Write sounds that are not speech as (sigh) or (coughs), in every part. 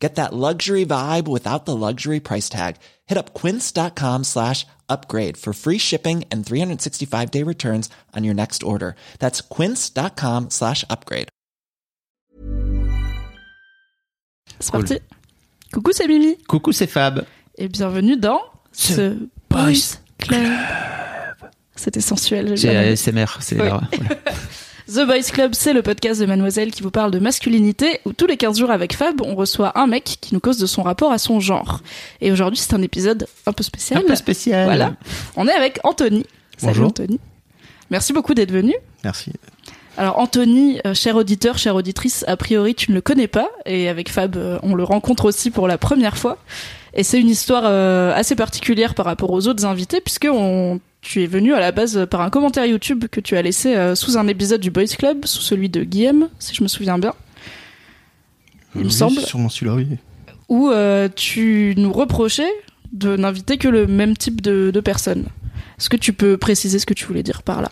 Get that luxury vibe without the luxury price tag. Hit up quince.com slash upgrade for free shipping and 365 day returns on your next order. That's quince.com slash upgrade. C'est Cool. parti. Coucou, c'est Mimi. Coucou, c'est Fab. Et bienvenue dans Ce ce Boys Club. C'était sensuel. j'ai C'est bien. ASMR, c'est Oui. (laughs) The Boys Club, c'est le podcast de Mademoiselle qui vous parle de masculinité, où tous les 15 jours avec Fab, on reçoit un mec qui nous cause de son rapport à son genre. Et aujourd'hui, c'est un épisode un peu spécial. Un peu spécial. Voilà. On est avec Anthony. Salut Bonjour. Anthony. Merci beaucoup d'être venu. Merci. Alors Anthony, euh, cher auditeur, chère auditrice, a priori tu ne le connais pas et avec Fab euh, on le rencontre aussi pour la première fois et c'est une histoire euh, assez particulière par rapport aux autres invités puisque on, tu es venu à la base par un commentaire YouTube que tu as laissé euh, sous un épisode du Boys Club, sous celui de Guillaume si je me souviens bien, il me Oui, semble, Sûrement celui-là, oui. où euh, tu nous reprochais de n'inviter que le même type de, de personnes. Est-ce que tu peux préciser ce que tu voulais dire par là?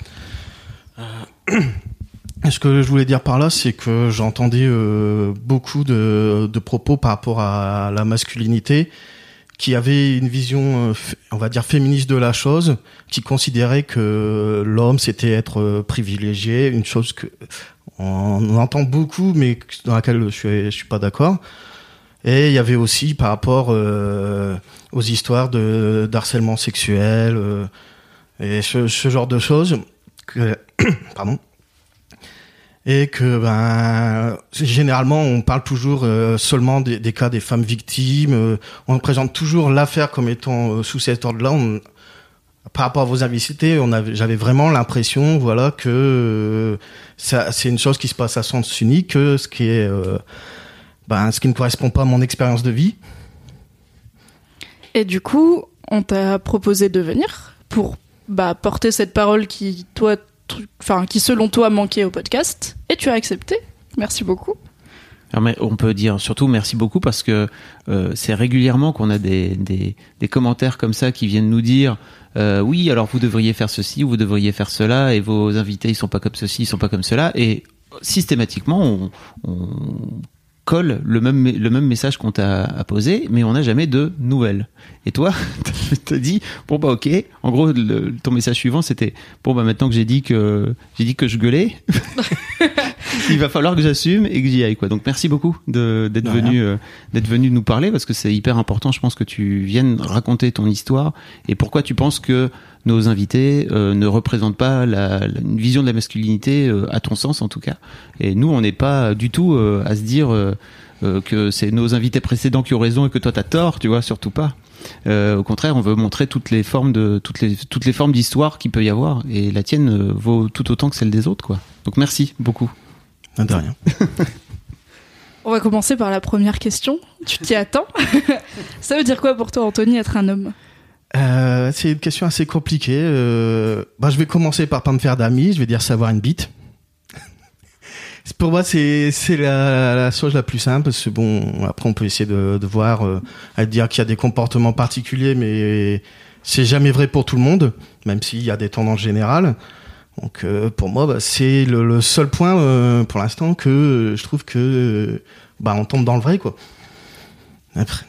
Et (coughs) Ce que je voulais dire par là, c'est que j'entendais euh, beaucoup de, de propos par rapport à la masculinité qui avaient une vision, euh, on va dire, féministe de la chose, qui considérait que l'homme, c'était être euh, privilégié, une chose que on entend beaucoup, mais dans laquelle je suis, suis pas d'accord. Et il y avait aussi par rapport euh, aux histoires de d'harcèlement sexuel et ce, genre de choses (coughs) pardon et que ben généralement on parle toujours euh, seulement des, cas des femmes victimes euh, on présente toujours l'affaire comme étant euh, sous cet ordre-là. Par rapport à vos invités j'avais vraiment l'impression voilà que c'est une chose qui se passe à sens unique que ce qui est ben ce qui ne correspond pas à mon expérience de vie. Et du coup, on t'a proposé de venir pour bah, porter cette parole qui, toi, enfin, qui selon toi manquait au podcast, et tu as accepté. Merci beaucoup. Mais on peut dire surtout merci beaucoup parce que euh, c'est régulièrement qu'on a des, commentaires comme ça qui viennent nous dire euh, oui alors vous devriez faire ceci ou vous devriez faire cela et vos invités ils sont pas comme ceci ils sont pas comme cela et systématiquement on colle le même le même message qu'on t'a apposé mais on n'a jamais de nouvelles. Et toi (laughs) t'as dit bon bah ok. En gros ton message suivant c'était bon bah maintenant que j'ai dit que j'ai dit que je gueulais (laughs) (laughs) il va falloir que j'assume et que j'y aille quoi. Donc merci beaucoup de d'être venu euh, d'être venu nous parler parce que c'est hyper important je pense que tu viennes raconter ton histoire et pourquoi tu penses que nos invités euh, ne représentent pas la, la- une vision de la masculinité euh, à ton sens en tout cas. Et nous on n'est pas du tout euh, à se dire euh, que c'est nos invités précédents qui ont raison et que toi t'as tort, tu vois, surtout pas. Euh, au contraire, on veut montrer toutes les formes de toutes les toutes les formes d'histoire qu'il peut y avoir et la tienne vaut tout autant que celle des autres quoi. Donc merci beaucoup. De rien (laughs) On va commencer par la première question. Tu t'y attends? Ça veut dire quoi pour toi, Anthony, être un homme? Euh, c'est une question assez compliquée. Euh, bah, je vais commencer par pas me faire d'amis. Je vais dire savoir une bite. C'est- (laughs) Pour moi, c'est c'est la, la chose la plus simple. Parce que bon, après, on peut essayer de, de voir, euh, à dire qu'il y a des comportements particuliers, mais c'est jamais vrai pour tout le monde, même s'il y a des tendances générales. Donc, euh, pour moi, bah, c'est le, le seul point euh, pour l'instant que euh, je trouve que euh, bah, on tombe dans le vrai, quoi. Après,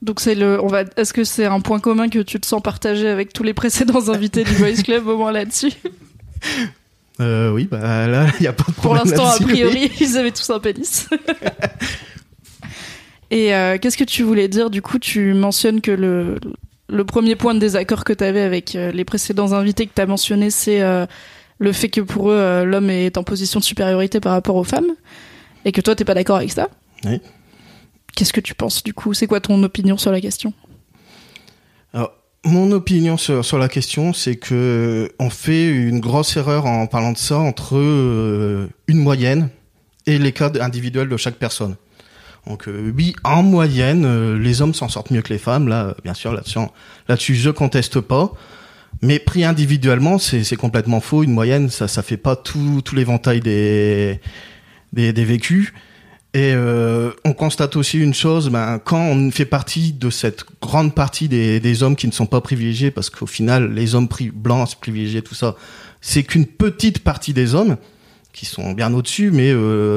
Donc c'est le, on va. Est-ce que c'est un point commun que tu te sens partagé avec tous les précédents invités du Boys Club au moins là-dessus? Euh, oui, bah là, il y a pas de Pour problème. l'instant, a oui. priori, (laughs) ils avaient tous un pénis. (laughs) Et qu'est-ce que tu voulais dire? Du coup, tu mentionnes que le, le premier point de désaccord que tu avais avec euh, les précédents invités que tu as mentionné, c'est euh, le fait que pour eux, euh, l'homme est en position de supériorité par rapport aux femmes. Et que toi, t'es pas d'accord avec ça Oui. Qu'est-ce que tu penses du coup? C'est quoi ton opinion sur la question? Alors, mon opinion sur, sur la question, c'est que on fait une grosse erreur en parlant de ça entre euh, une moyenne et les cas individuels de chaque personne. Donc euh, oui, en moyenne, euh, les hommes s'en sortent mieux que les femmes. Là, euh, bien sûr, là-dessus, là-dessus, je conteste pas. Mais pris individuellement, c'est complètement faux. Une moyenne, ça ça fait pas tout l'éventail des, des vécus. Et on constate aussi une chose, ben, quand on fait partie de cette grande partie des, hommes qui ne sont pas privilégiés, parce qu'au final, les hommes pri blancs, privilégiés, tout ça, c'est qu'une petite partie des hommes qui sont bien au-dessus, mais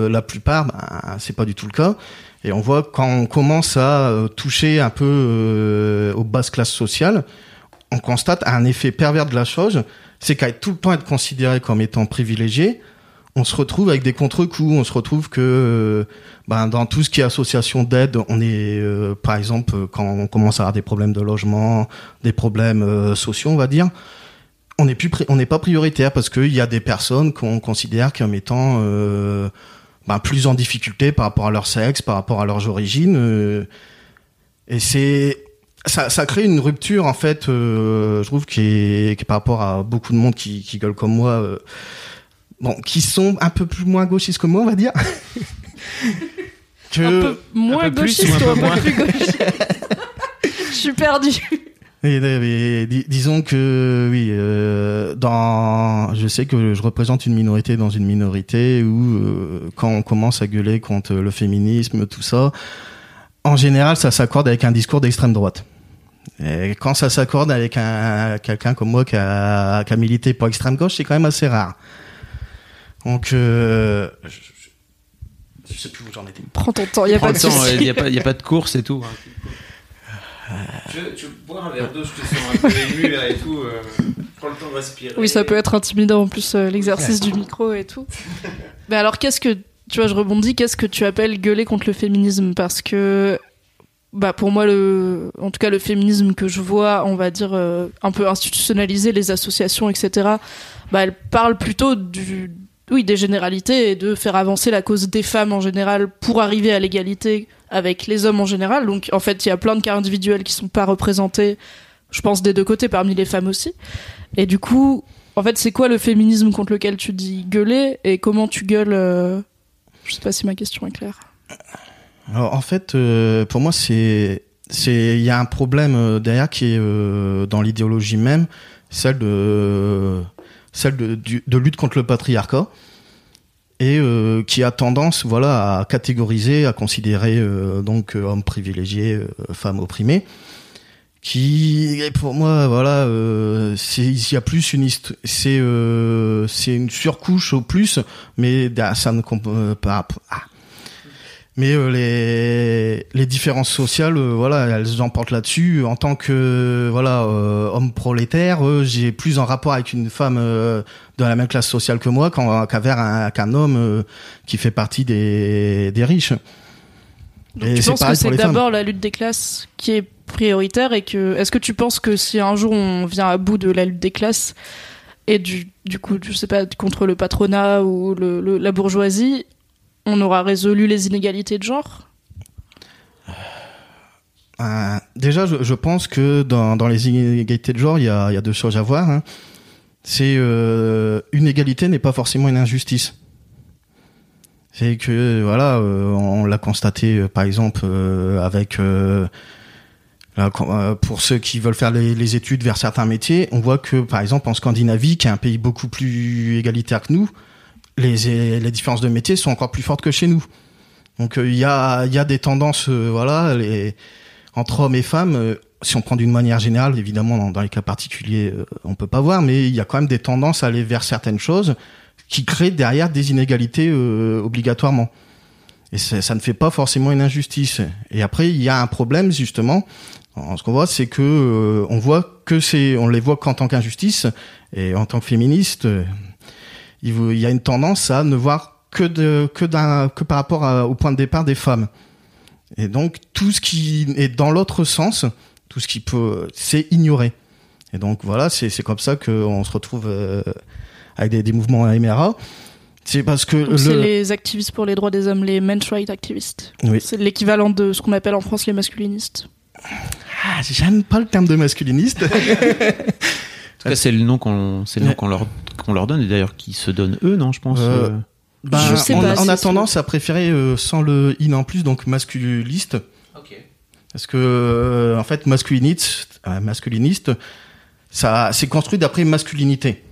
la plupart, ben, c'est pas du tout le cas. Et on voit quand on commence à euh, toucher un peu euh, aux basses classes sociales, on constate un effet pervers de la chose, c'est qu'à tout le temps être considéré comme étant privilégié, on se retrouve avec des contre-coups. On se retrouve que euh, ben, dans tout ce qui est association d'aide, on est, euh, par exemple, quand on commence à avoir des problèmes de logement, des problèmes euh, sociaux, on va dire, on n'est plus, on n'est pas prioritaire parce qu'il y a des personnes qu'on considère comme étant euh, ben, plus en difficulté par rapport à leur sexe, par rapport à leurs origines. euh, et c'est ça, ça crée une rupture en fait, euh, je trouve, qui est, qui est par rapport à beaucoup de monde qui, qui gueule comme moi. euh, bon, qui sont un peu plus moins gauchistes que moi, on va dire. que Un peu moins peu plus gauchiste ou un ou un peu peu moins plus gauchiste (laughs) Je suis perdu. Dis- disons que oui, euh, dans, je sais que je représente une minorité dans une minorité où euh, quand on commence à gueuler contre le féminisme, tout ça, en général, ça s'accorde avec un discours d'extrême droite. Et quand ça s'accorde avec un quelqu'un comme moi qui a, qui a milité pour extrême gauche, c'est quand même assez rare. Donc, euh, je, je- je sais plus où j'en étais. Prends ton temps, il n'y a, pas- y a pas de course et tout. Tu, tu bois un verre d'eau, je te sens un peu ému là et tout. euh, prends le temps de respirer. Oui, ça peut être intimidant en plus euh, l'exercice du micro et tout. (laughs) Mais alors qu'est-ce que tu vois, je rebondis, qu'est-ce que tu appelles gueuler contre le féminisme? Parce que bah pour moi le en tout cas le féminisme que je vois, on va dire euh, un peu institutionnalisé les associations etc. Bah elles parlent plutôt du oui, des généralités et de faire avancer la cause des femmes en général pour arriver à l'égalité avec les hommes en général. Donc en fait, il y a plein de cas individuels qui sont pas représentés, je pense des deux côtés parmi les femmes aussi. Et du coup, en fait, c'est quoi le féminisme contre lequel tu dis gueuler et comment tu gueules euh, Je sais pas si ma question est claire. Alors, en fait, euh, pour moi, c'est c'est il y a un problème euh, derrière qui est euh, dans l'idéologie même, celle de celle de, de lutte contre le patriarcat et euh, qui a tendance, voilà, à catégoriser, à considérer euh, donc euh, hommes privilégiés, euh, femmes opprimées. Qui, pour moi, voilà, euh, c'est il y a plus une c'est euh, c'est une surcouche au plus, mais ça ne comp- pas. ah, mais euh, les les différences sociales, euh, voilà, elles emportent là-dessus. En tant que voilà euh, homme prolétaire, j'ai plus en rapport avec une femme de la même classe sociale que moi qu'en- qu'avec un, qu'un homme qui fait partie des des riches. Donc, Et tu penses que c'est d'abord la lutte des classes qui est prioritaire et que est-ce que tu penses que si un jour on vient à bout de la lutte des classes et du, du coup je sais pas contre le patronat ou le, le- la bourgeoisie on aura résolu les inégalités de genre? Euh, déjà, je, pense que dans, les inégalités de genre, il y a, deux choses à voir. hein. C'est euh, une égalité n'est pas forcément une injustice. C'est que voilà, euh, on l'a constaté euh, par exemple avec pour ceux qui veulent faire les, les études vers certains métiers, on voit que par exemple en Scandinavie, qui est un pays beaucoup plus égalitaire que nous, les, les différences de métiers sont encore plus fortes que chez nous. Donc euh, il y a y a des tendances euh, voilà les entre hommes et femmes, euh, si on prend d'une manière générale, évidemment, dans, les cas particuliers, on peut pas voir, mais il y a quand même des tendances à aller vers certaines choses qui créent derrière des inégalités obligatoirement. Et ça, ne fait pas forcément une injustice. Et après, il y a un problème justement. En- Ce qu'on voit, c'est que on voit que c'est, on les voit qu'en tant qu'injustice et en tant que féministe, il y a une tendance à ne voir que de que d'un que par rapport à- au point de départ des femmes. Et donc tout ce qui est dans l'autre sens, tout ce qui peut, c'est ignoré. Et donc voilà, c'est c'est comme ça qu'on se retrouve euh, avec des, des mouvements MRA. C'est parce que Donc, c'est le, les activistes pour les droits des hommes les men's rights activistes Oui. c'est l'équivalent de ce qu'on appelle en France les masculinistes ah, j'aime pas le terme de masculiniste. (laughs) Tout cas, c'est le nom qu'on c'est le nom Ouais. qu'on leur, qu'on leur donne, et d'ailleurs qui se donnent eux, non, je pense. Euh, euh. Ben, Je sais on, pas, on a tendance à préférer euh, sans le in en plus, donc masculiste. Parce que, euh, en fait, masculiniste, euh, masculiniste, ça, c'est construit d'après masculinité.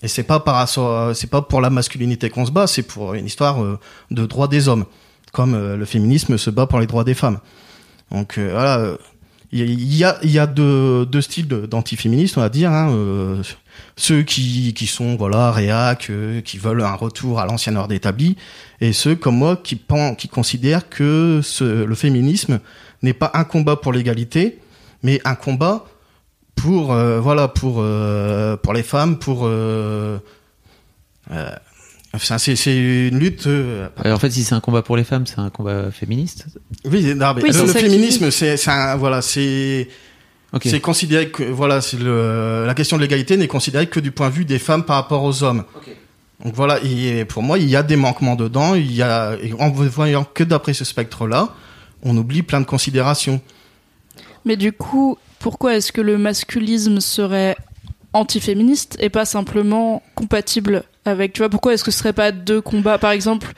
Et c'est pas par c'est pas pour la masculinité qu'on se bat, c'est pour une histoire euh, de droits des hommes, comme euh, le féminisme se bat pour les droits des femmes. Donc euh, voilà, il y a y a deux, deux styles d'antiféministes, on va dire. Hein, ceux qui qui sont voilà réac, qui veulent un retour à l'ancien ordre établi, et ceux comme moi qui pensent, qui considèrent que ce, le féminisme n'est pas un combat pour l'égalité, mais un combat pour euh, voilà pour euh, pour les femmes pour euh, Enfin, c'est, une lutte. en fait, si c'est un combat pour les femmes, c'est un combat féministe. Oui, le, féminisme, c'est, c'est voilà, c'est c'est considéré que voilà, c'est le, la question de l'égalité n'est considérée que du point de vue des femmes par rapport aux hommes. Donc voilà, et pour moi, il y a des manquements dedans. Il y a, en voyant que d'après ce spectre-là, on oublie plein de considérations. Mais du coup, pourquoi est-ce que le masculisme serait antiféministe et pas simplement compatible avec tu vois pourquoi est-ce que ce serait pas deux combats par exemple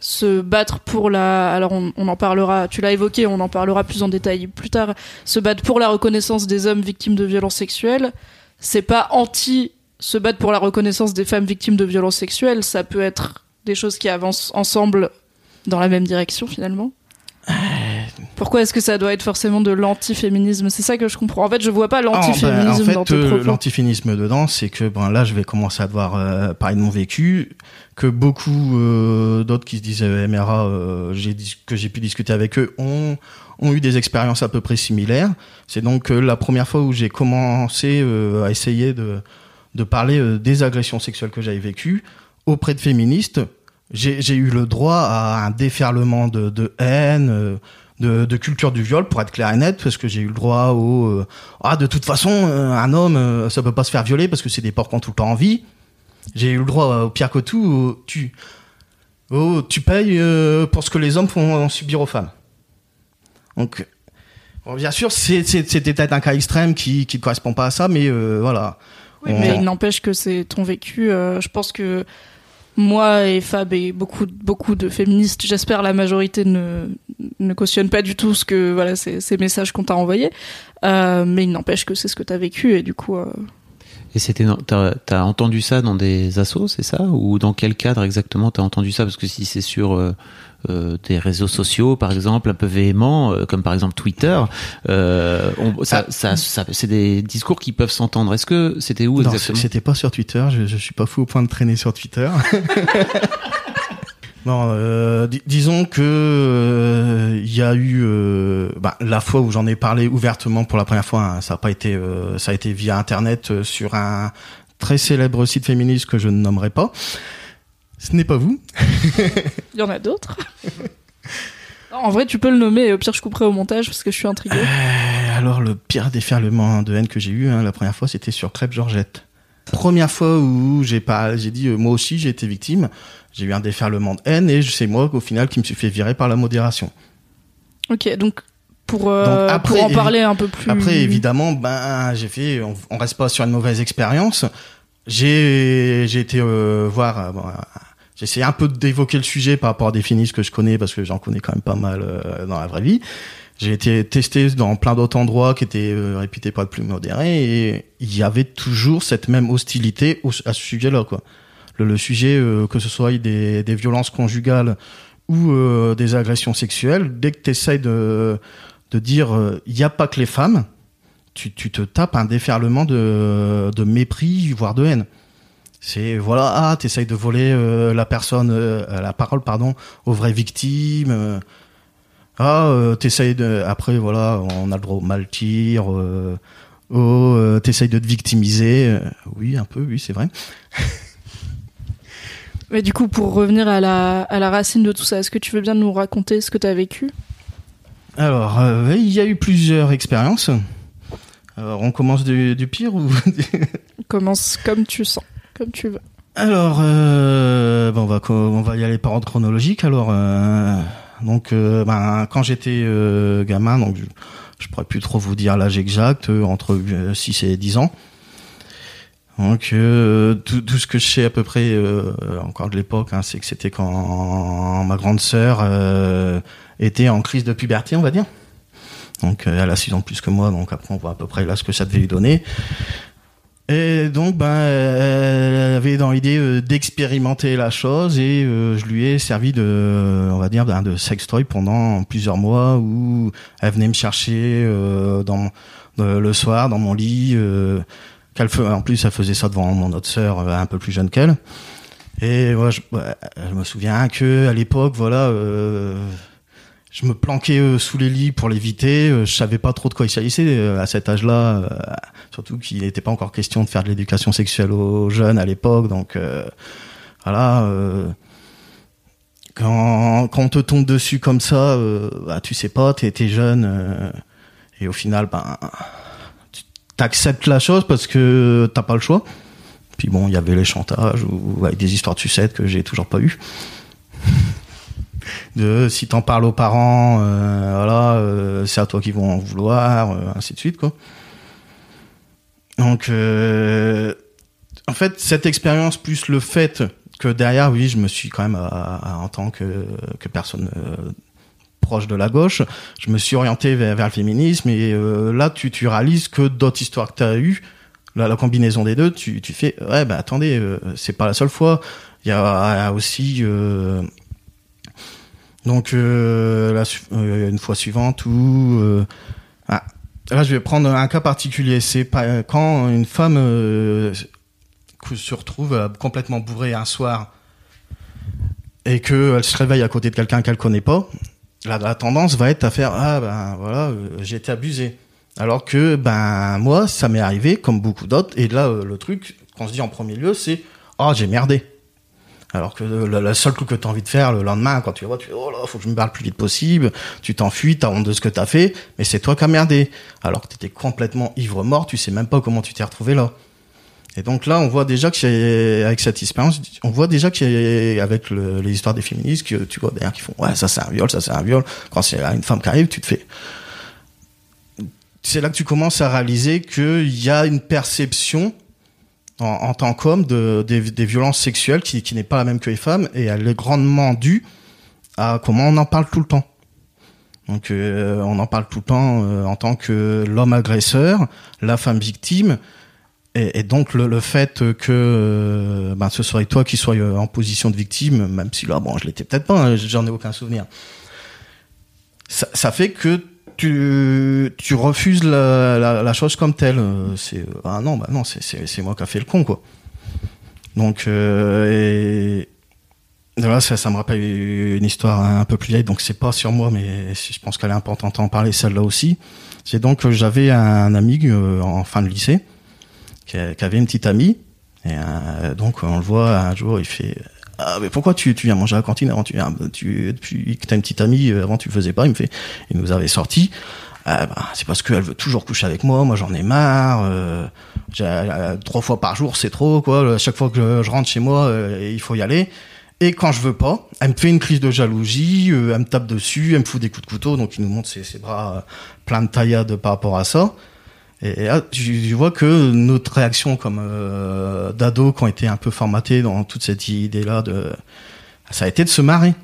se battre pour la alors on, en parlera tu l'as évoqué on en parlera plus en détail plus tard se battre pour la reconnaissance des hommes victimes de violences sexuelles c'est pas anti se battre pour la reconnaissance des femmes victimes de violences sexuelles ça peut être des choses qui avancent ensemble dans la même direction finalement. Euh, pourquoi est-ce que ça doit être forcément de l'antiféminisme? C'est ça que je comprends. En fait, je vois pas l'antiféminisme ah, ben, dans tes euh, L'antiféminisme dedans, c'est que bon, là, je vais commencer à devoir euh, parler de mon vécu, que beaucoup euh, d'autres qui se disent MRA, que j'ai pu discuter avec eux, ont ont eu des expériences à peu près similaires. C'est donc la première fois où j'ai commencé à essayer de de parler des agressions sexuelles que j'avais vécues auprès de féministes. J'ai eu le droit à un déferlement de, de haine de, de, culture du viol pour être clair et net parce que j'ai eu le droit au euh, ah de toute façon euh, un homme euh, ça peut pas se faire violer parce que c'est des porcs qui ont tout le temps envie j'ai eu le droit au pire que tout tu oh, tu payes pour ce que les hommes font subir aux femmes. Donc bien sûr c'était peut-être un cas extrême qui qui ne correspond pas à ça mais voilà. Oui, mais il n'empêche que c'est ton vécu je pense que moi et Fab et beaucoup beaucoup de féministes, j'espère la majorité ne ne pas du tout ce que voilà ces, messages qu'on t'a envoyés, euh, mais il n'empêche que c'est ce que t'as vécu et du coup. Euh... Et c'était t'as as entendu ça dans des assos, c'est ça? Ou dans quel cadre exactement t'as entendu ça? Parce que si c'est sur euh, des réseaux sociaux, par exemple, un peu véhéments, euh, comme par exemple Twitter. Euh, ça, ça, ça c'est des discours qui peuvent s'entendre. Est-ce que c'était où exactement? C'était pas sur Twitter. Je, je suis pas fou au point de traîner sur Twitter. (laughs) Non, euh, disons que il y a eu bah, la fois où j'en ai parlé ouvertement pour la première fois, hein, ça a pas été, ça a été via internet sur un très célèbre site féministe que je ne nommerai pas. Ce n'est pas vous. (laughs) Il y en a d'autres. en vrai, tu peux le nommer. Au pire, je couperai au montage parce que je suis intrigué. Euh, alors, le pire déferlement de haine que j'ai eu, hein, la première fois, c'était sur Crêpe Georgette. Première fois où j'ai pas, j'ai dit, euh, moi aussi, j'ai été victime. J'ai eu un déferlement de haine et c'est moi, au final, qui me suis fait virer par la modération. Ok, donc pour, euh, après, en parler un peu plus. Après, évidemment, ben, j'ai fait, on, on, reste pas sur une mauvaise expérience. J'ai, j'ai été voir essayé un peu d'évoquer le sujet par rapport à des finishes que je connais parce que j'en connais quand même pas mal euh, dans la vraie vie. J'ai été testé dans plein d'autres endroits qui étaient euh, réputés pas le plus modérés et il y avait toujours cette même hostilité à ce sujet-là quoi. Le, sujet euh, que ce soit des, des violences conjugales ou des agressions sexuelles, dès que tu essayes de de dire il n'y a pas que les femmes, tu, tu te tapes un déferlement de, de mépris voire de haine. C'est voilà, ah, t'essayes de voler euh, la personne, euh, la parole, pardon, aux vraies victimes. Euh. ah, t'essayes de. Après, voilà, on a le droit au mal tir. oh, t'essayes de te victimiser. oui, un peu, oui, c'est vrai. (laughs) Mais du coup, pour revenir à la, à la racine de tout ça, est-ce que tu veux bien nous raconter ce que tu as vécu? Alors, il y a eu plusieurs expériences. Alors, on commence du, du pire ou? On (laughs) commence comme tu sens comme tu veux. Alors, euh, on va y aller par ordre chronologique. Alors, euh, donc, euh, ben, quand j'étais gamin, donc je, je, pourrais plus trop vous dire l'âge exact, entre 6 et 10 ans. Donc, tout, ce que je sais à peu près encore de l'époque, hein, c'est que c'était quand ma grande sœur était en crise de puberté, on va dire. Donc, elle a 6 ans plus que moi, donc après on voit à peu près là ce que ça devait lui donner. Et donc, ben, elle avait dans l'idée euh, d'expérimenter la chose et euh, je lui ai servi de, on va dire, d'un de sextoy pendant plusieurs mois où elle venait me chercher euh, dans le soir dans mon lit. qu'elle en plus, elle faisait ça devant mon autre sœur un peu plus jeune qu'elle. Et moi, je, je, me souviens que à l'époque, voilà je me planquais euh, sous les lits pour l'éviter. Euh, je savais pas trop de quoi il s'agissait euh, à cet âge-là, surtout qu'il n'était pas encore question de faire de l'éducation sexuelle aux jeunes à l'époque. Donc voilà, quand, quand on te tombe dessus comme ça, bah, tu sais pas, t'es es jeune et au final, ben, tu t'acceptes la chose parce que t'as pas le choix. Puis bon, il y avait les chantages ou avec des histoires de sucettes que j'ai toujours pas eu de si t'en parles aux parents, euh, voilà, euh, c'est à toi qu'ils vont en vouloir, euh, ainsi de suite, quoi. Donc, en fait, cette expérience plus le fait que derrière, oui, je me suis quand même, en tant que, personne proche de la gauche, je me suis orienté vers, le féminisme et là, tu, réalises que d'autres histoires que tu as eues, la, combinaison des deux, tu, tu fais, ouais, bah attendez, c'est pas la seule fois. Il y a, aussi donc euh, euh, une fois suivante où euh, ah, là je vais prendre un cas particulier. C'est quand une femme se retrouve complètement bourrée un soir et qu'elle se réveille à côté de quelqu'un qu'elle connaît pas. La, tendance va être à faire ah ben voilà j'ai été abusé. Alors que ben moi ça m'est arrivé comme beaucoup d'autres et là le truc qu'on se dit en premier lieu c'est oh j'ai merdé. Alors que le, seul coup que tu as envie de faire le lendemain, quand tu vois, tu fais, oh là, faut que je me barre le plus vite possible, tu t'enfuis, t'as honte de ce que t'as fait, mais c'est toi qui as merdé. Alors que t'étais complètement ivre-mort, tu sais même pas comment tu t'es retrouvé là. Et donc là, on voit déjà que avec cette expérience, on voit déjà qu'avec les histoires des féministes, que tu vois derrière qui font, ouais, ça c'est un viol, ça c'est un viol. Quand c'est une femme qui arrive, tu te fais, c'est là que tu commences à réaliser qu'il y a une perception en, tant qu'homme de, des, violences sexuelles qui, n'est pas la même que les femmes et elle est grandement due à comment on en parle tout le temps. Donc euh, on en parle tout le temps euh, en tant que l'homme agresseur, la femme victime, et, donc le, fait que euh, ben, ce soit toi qui sois en position de victime, même si là bon je l'étais peut-être pas, hein, j'en ai aucun souvenir. Ça fait que tu, tu refuses la, la, la, chose comme telle. Euh, c'est ah non, bah non, c'est moi qui a fait le con quoi. Donc euh, et voilà, ça, ça me rappelle une histoire un peu plus vieille, donc c'est pas sur moi, mais je pense qu'elle est importante à en parler celle-là aussi. C'est donc que j'avais un ami euh, en fin de lycée qui, avait une petite amie, et donc on le voit un jour, il fait ah, mais pourquoi tu, tu viens manger à la cantine avant? Tu tu depuis que t'as une petite amie euh, avant tu faisais pas il me fait il nous avait sorti. Ah, bah, c'est parce qu'elle veut toujours coucher avec moi moi j'en ai marre euh, euh, trois fois par jour c'est trop quoi. Chaque fois que je rentre chez moi il faut y aller. Et quand je veux pas elle me fait une crise de jalousie elle me tape dessus elle me fout des coups de couteau donc il nous montre ses, ses bras plein de taillades par rapport à ça et là, je, vois que notre réaction comme euh, d'ados qui ont été un peu formatés dans toute cette idée-là, de, ça a été de se marrer.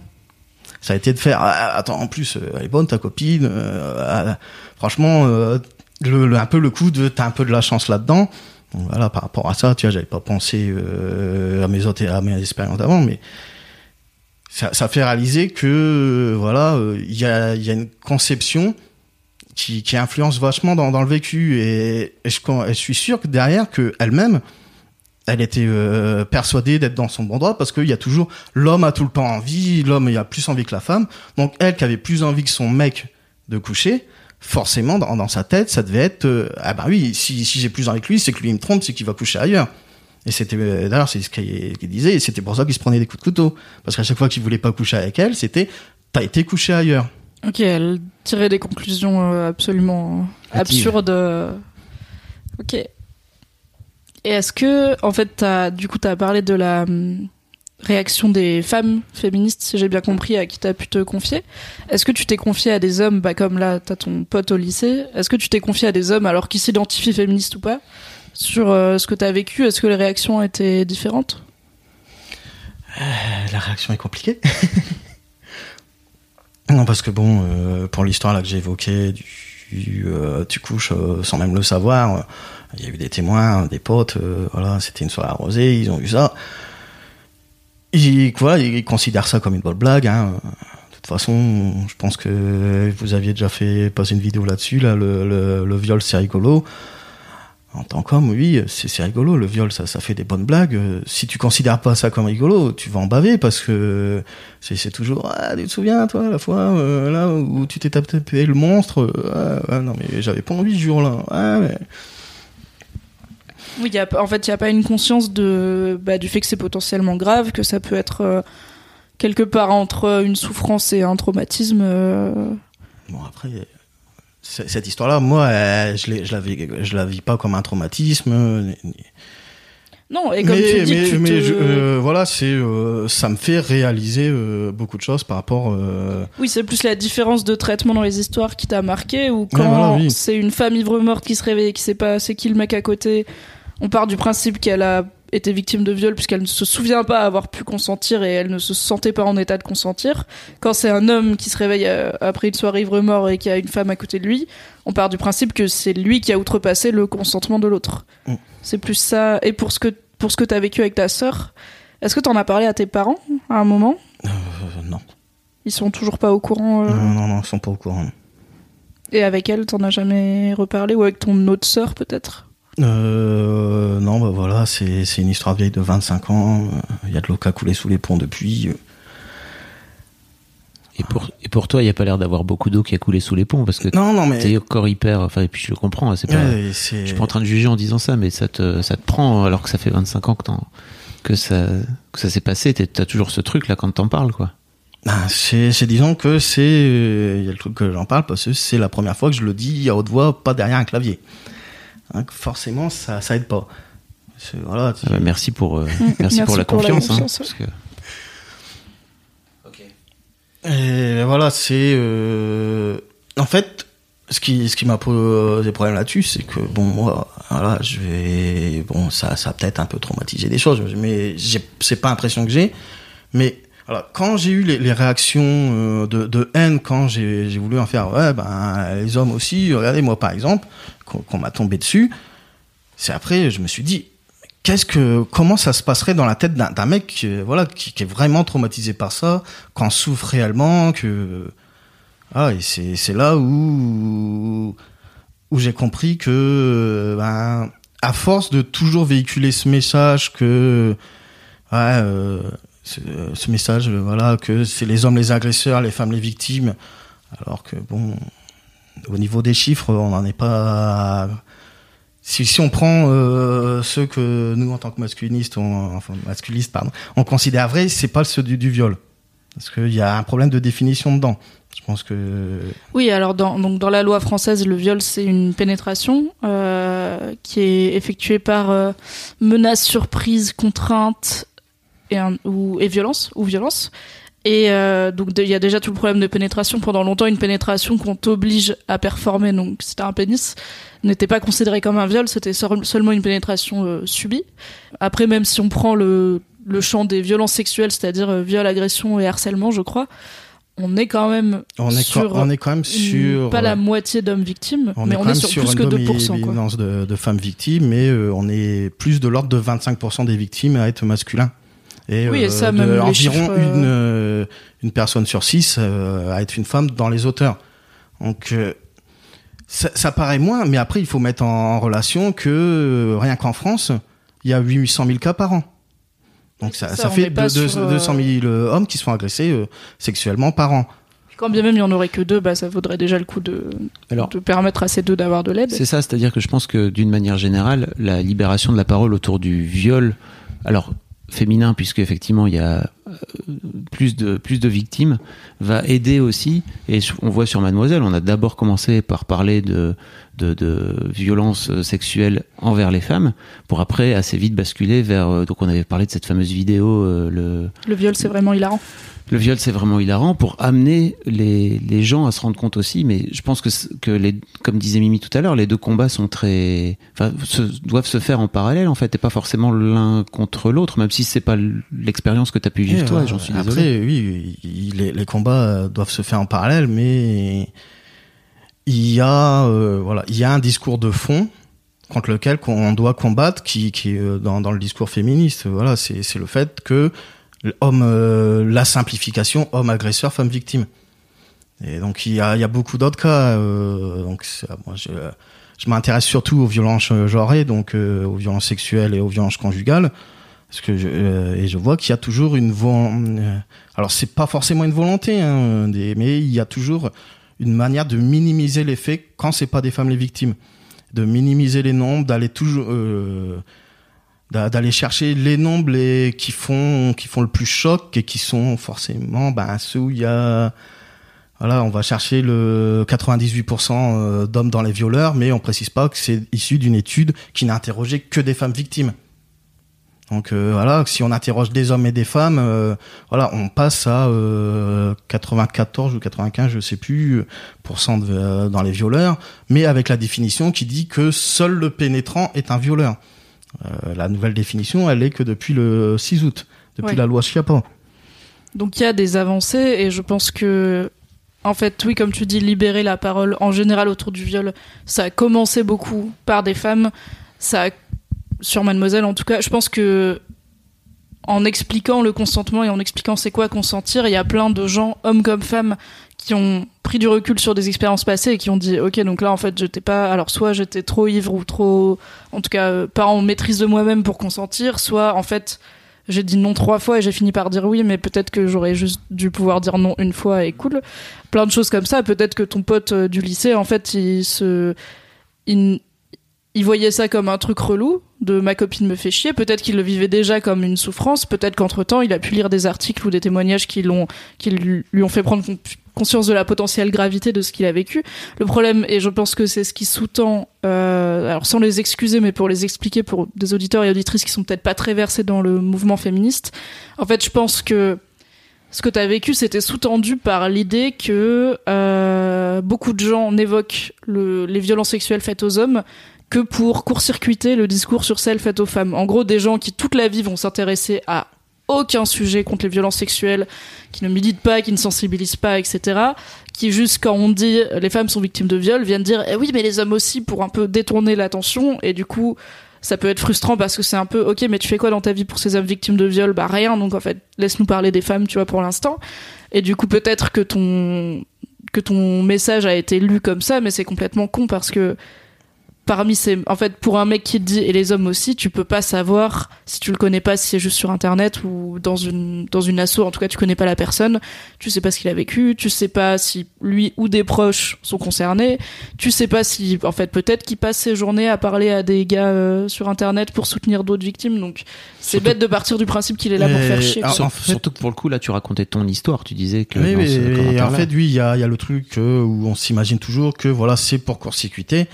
Ça a été de faire, ah, attends, en plus, euh, elle est bonne ta copine. Euh, ah, franchement, euh, le, un peu le coup de, t'as un peu de la chance là-dedans. voilà, par rapport à ça, tu vois, j'avais pas pensé à mes autres, à mes expériences d'avant, mais ça, ça, fait réaliser que, voilà, il y a, y a une conception qui, qui influence vachement dans, dans le vécu. Et, je, suis sûr que derrière que elle-même elle était euh, persuadée d'être dans son bon droit parce qu'il y a toujours l'homme a tout le temps envie l'homme il a plus envie que la femme. Donc elle qui avait plus envie que son mec de coucher forcément dans, dans sa tête ça devait être euh, ah bah oui si, si j'ai plus envie que lui c'est que lui il me trompe c'est qu'il va coucher ailleurs. Et c'était euh, d'ailleurs c'est ce qu'il disait et c'était pour ça qu'il se prenait des coups de couteau. Parce qu'à chaque fois qu'il voulait pas coucher avec elle c'était t'as été couché ailleurs Ok, elle tirait des conclusions euh, absolument absurdes. Euh. Ok. Et est-ce que, en fait, as, du coup, tu as parlé de la hum, réaction des femmes féministes, si j'ai bien compris, à qui tu as pu te confier. Est-ce que tu t'es confié à des hommes, bah, comme là, tu as ton pote au lycée, est-ce que tu t'es confié à des hommes alors qu'ils s'identifient féministes ou pas Sur euh, ce que tu as vécu, est-ce que les réactions étaient différentes? La réaction est compliquée. (laughs) Non, parce que bon, euh, pour l'histoire là que j'ai évoquée du, tu, euh, tu couches euh, sans même le savoir. Il y a eu des témoins, des potes, voilà, c'était une soirée arrosée, ils ont vu ça. Ils, ils considèrent ça comme une bonne blague. Hein. De toute façon, je pense que vous aviez déjà fait passer une vidéo là-dessus. Là, le, le, le viol, c'est rigolo. En tant qu'homme, oui, c'est rigolo. Le viol, ça, ça fait des bonnes blagues. Si tu considères pas ça comme rigolo, tu vas en baver parce que c'est toujours. Ah, tu te souviens, toi, la fois euh, là où tu t'es tapé le monstre euh, ah, ah, Non, mais j'avais pas envie ce jour-là. Ah, mais... Oui, y a, en fait, il n'y a pas une conscience de, bah, du fait que c'est potentiellement grave, que ça peut être euh, quelque part entre une souffrance et un traumatisme. euh. Bon, après, cette histoire-là, moi, euh, je, je, la vis, je la vis pas comme un traumatisme. euh, Non, et comme mais tu dis, mais, tu mais te- je- euh, voilà, c'est euh, ça me fait réaliser euh, beaucoup de choses par rapport. Oui, c'est plus la différence de traitement dans les histoires qui t'a marqué, ou quand voilà, oui. c'est une femme ivre morte qui se réveille et qui sait pas c'est qui le mec à côté, on part du principe qu'elle a été victime de viol puisqu'elle ne se souvient pas avoir pu consentir et elle ne se sentait pas en état de consentir. Quand c'est un homme qui se réveille euh, après une soirée ivre mort et qui a une femme à côté de lui, on part du principe que c'est lui qui a outrepassé le consentement de l'autre. Mm. C'est plus ça. Et pour ce que pour ce que t'as vécu avec ta sœur, est-ce que t'en as parlé à tes parents à un moment? Euh, non. Ils sont toujours pas au courant. euh, non, non, non, ils sont pas au courant. Et avec elle, t'en as jamais reparlé? Ou avec ton autre sœur, peut-être? Euh, non, bah voilà, c'est c'est une histoire vieille de 25 ans. Il y a de l'eau qui a coulé sous les ponts depuis. Et pour, et pour toi, il n'y a pas l'air d'avoir beaucoup d'eau qui a coulé sous les ponts parce que Non, non, mais. t'es encore hyper. Enfin, et puis je le comprends. hein, C'est pas. Ouais, Je suis pas en train de juger en disant ça, mais ça te, ça te prend alors que ça fait 25 ans que, que ça, que ça s'est passé. T'as toujours ce truc là quand t'en parles, quoi. C'est c'est- disons que c'est euh, il y a le truc que j'en parle parce que c'est la première fois que je le dis à haute voix pas derrière un clavier Hein, forcément ça ça aide pas voilà tu- Ah bah, merci pour, euh, merci, Merci pour la pour la confiance. hein, confiance, parce que- et voilà c'est euh, en fait ce qui ce qui m'a posé problème là-dessus c'est que bon moi voilà je vais bon ça ça a peut-être un peu traumatisé des choses mais j'ai c'est pas l'impression que j'ai mais voilà, quand j'ai eu les, réactions euh, de, haine, quand j'ai voulu en faire, ouais, ben les hommes aussi, regardez moi par exemple, qu'on m'a tombé dessus, c'est après je me suis dit, qu'est-ce que, comment ça se passerait dans la tête d'un mec, euh, voilà, qui, qui est vraiment traumatisé par ça, qu'on souffre réellement, que, ah, et c'est là où où j'ai compris que, ben, à force de toujours véhiculer ce message que, ouais. euh, ce, ce message, euh, voilà, que c'est les hommes les agresseurs, les femmes les victimes, alors que bon, au niveau des chiffres, on n'en est pas. Si, on prend euh, ceux que nous, en tant que masculinistes, enfin masculistes, pardon, on considère vrais, c'est pas ceux du, viol, parce qu'il y a un problème de définition dedans. Je pense que Oui, alors dans, donc dans la loi française, le viol, c'est une pénétration euh, qui est effectuée par euh, menace, surprise, contrainte et, un- ou, et violence ou violence. Et euh, donc il y a déjà tout le problème de pénétration. Pendant longtemps, une pénétration qu'on t'oblige à performer, donc c'était un pénis, n'était pas considérée comme un viol, c'était seul- seulement une pénétration euh, subie. Après, même si on prend le, le champ des violences sexuelles, c'est-à-dire euh, viol, agression et harcèlement, je crois, on est quand même on est, sur quand- on est quand même sur pas la moitié d'hommes victimes, On mais est on est sur, sur plus que 2%. Quoi. de, de femmes victimes, mais euh, on est plus de l'ordre de 25% des victimes à être masculins. Et, Oui, et euh, ça, de même environ chiffres, euh, une, euh, une personne sur six euh, à être une femme dans les auteurs. Donc, euh, ça, ça paraît moins, mais après, il faut mettre en, en relation que euh, rien qu'en France, il y a 800 000 cas par an. Donc, ça, Ça, ça on fait deux- sur, euh, 200 000 hommes qui se font agresser euh, sexuellement par an. Quand bien même il y en aurait que deux, bah, ça vaudrait déjà le coup de, Alors, de permettre à ces deux d'avoir de l'aide. C'est ça, c'est-à-dire que je pense que d'une manière générale, la libération de la parole autour du viol, alors féminin, puisque effectivement il y a euh, plus de plus de victimes, va aider aussi. Et on voit sur Mademoiselle, on a d'abord commencé par parler de de, de violences sexuelles envers les femmes, pour après assez vite basculer vers. euh, Donc on avait parlé de cette fameuse vidéo, euh, le Le viol, c'est vraiment hilarant. le viol, c'est vraiment hilarant pour amener les, les gens à se rendre compte aussi. Mais je pense que, que les, comme disait Mimi tout à l'heure, les deux combats sont très, enfin, se- doivent se faire en parallèle en fait, et pas forcément l'un contre l'autre, même si c'est pas l'expérience que tu as pu vivre Et, toi. euh, J'en suis désolé. Après, oui, il- les, les combats euh, doivent se faire en parallèle, mais il y a euh, voilà, il y a un discours de fond contre lequel on doit combattre, qui, qui est dans, dans le discours féministe. Voilà, c'est c'est le fait que homme, euh, la simplification, homme agresseur, femme victime. Et donc il y a, il y a beaucoup d'autres cas. Euh, donc moi je, je m'intéresse surtout aux violences genrées, donc euh, aux violences sexuelles et aux violences conjugales, parce que je, euh, et je vois qu'il y a toujours une alors c'est pas forcément une volonté, hein, mais il y a toujours une manière de minimiser les faits quand c'est pas des femmes les victimes, de minimiser les nombres, d'aller toujours euh, d'aller chercher les nombres les, qui font qui font le plus choc et qui sont forcément ben ceux où il y a voilà, on va chercher le 98% euh, d'hommes dans les violeurs, mais on précise pas que c'est issu d'une étude qui n'a interrogé que des femmes victimes. Donc euh, voilà, si on interroge des hommes et des femmes, euh, voilà, on passe à 94 ou 95, je sais plus, pourcent dans les violeurs, mais avec la définition qui dit que seul le pénétrant est un violeur. la nouvelle définition, elle est que depuis le 6 août, depuis la loi Schiappa. Donc il y a des avancées et je pense que en fait, oui, comme tu dis, libérer la parole en général autour du viol, ça a commencé beaucoup par des femmes. Ça, sur Mademoiselle, en tout cas, je pense que en expliquant le consentement et en expliquant c'est quoi consentir, il y a plein de gens, hommes comme femmes, qui ont pris du recul sur des expériences passées et qui ont dit ok donc là en fait j'étais pas alors soit j'étais trop ivre ou trop en tout cas euh, pas en maîtrise de moi-même pour consentir soit en fait j'ai dit non trois fois et j'ai fini par dire oui, mais peut-être que j'aurais juste dû pouvoir dire non une fois et cool. Plein de choses comme ça. Peut-être que ton pote euh, du lycée, en fait, il se, il, voyait ça comme un truc relou de ma copine me fait chier. Peut-être qu'il le vivait déjà comme une souffrance. Peut-être qu'entre temps, il a pu lire des articles ou des témoignages qui l'ont, lui ont fait prendre conscience de la potentielle gravité de ce qu'il a vécu. Le problème, et je pense que c'est ce qui sous-tend, euh, alors sans les excuser, mais pour les expliquer pour des auditeurs et auditrices qui sont peut-être pas très versés dans le mouvement féministe, en fait, je pense que ce que tu as vécu, c'était sous-tendu par l'idée que euh, beaucoup de gens n'évoquent le, les violences sexuelles faites aux hommes que pour court-circuiter le discours sur celles faites aux femmes. En gros, des gens qui toute la vie vont s'intéresser à aucun sujet contre les violences sexuelles, qui ne militent pas, qui ne sensibilisent pas, etc. Qui juste quand on dit les femmes sont victimes de viol viennent dire eh oui mais les hommes aussi pour un peu détourner l'attention et du coup ça peut être frustrant parce que c'est un peu ok mais tu fais quoi dans ta vie pour ces hommes victimes de viol bah rien donc en fait laisse-nous parler des femmes tu vois pour l'instant et du coup peut-être que ton que ton message a été lu comme ça mais c'est complètement con parce que parmi ces en fait pour un mec qui te dit et les hommes aussi tu peux pas savoir si tu le connais pas si c'est juste sur internet ou dans une dans une asso en tout cas tu connais pas la personne. Tu sais pas ce qu'il a vécu tu sais pas si lui ou des proches sont concernés. Tu sais pas si en fait peut-être qu'il passe ses journées à parler à des gars euh, sur internet pour soutenir d'autres victimes. Donc c'est bête de partir du principe qu'il est là pour faire chier surtout que pour le coup là tu racontais ton histoire. Tu disais que oui, mais, en fait oui il y a, y a le truc euh, où on s'imagine toujours que voilà c'est pour court-circuiter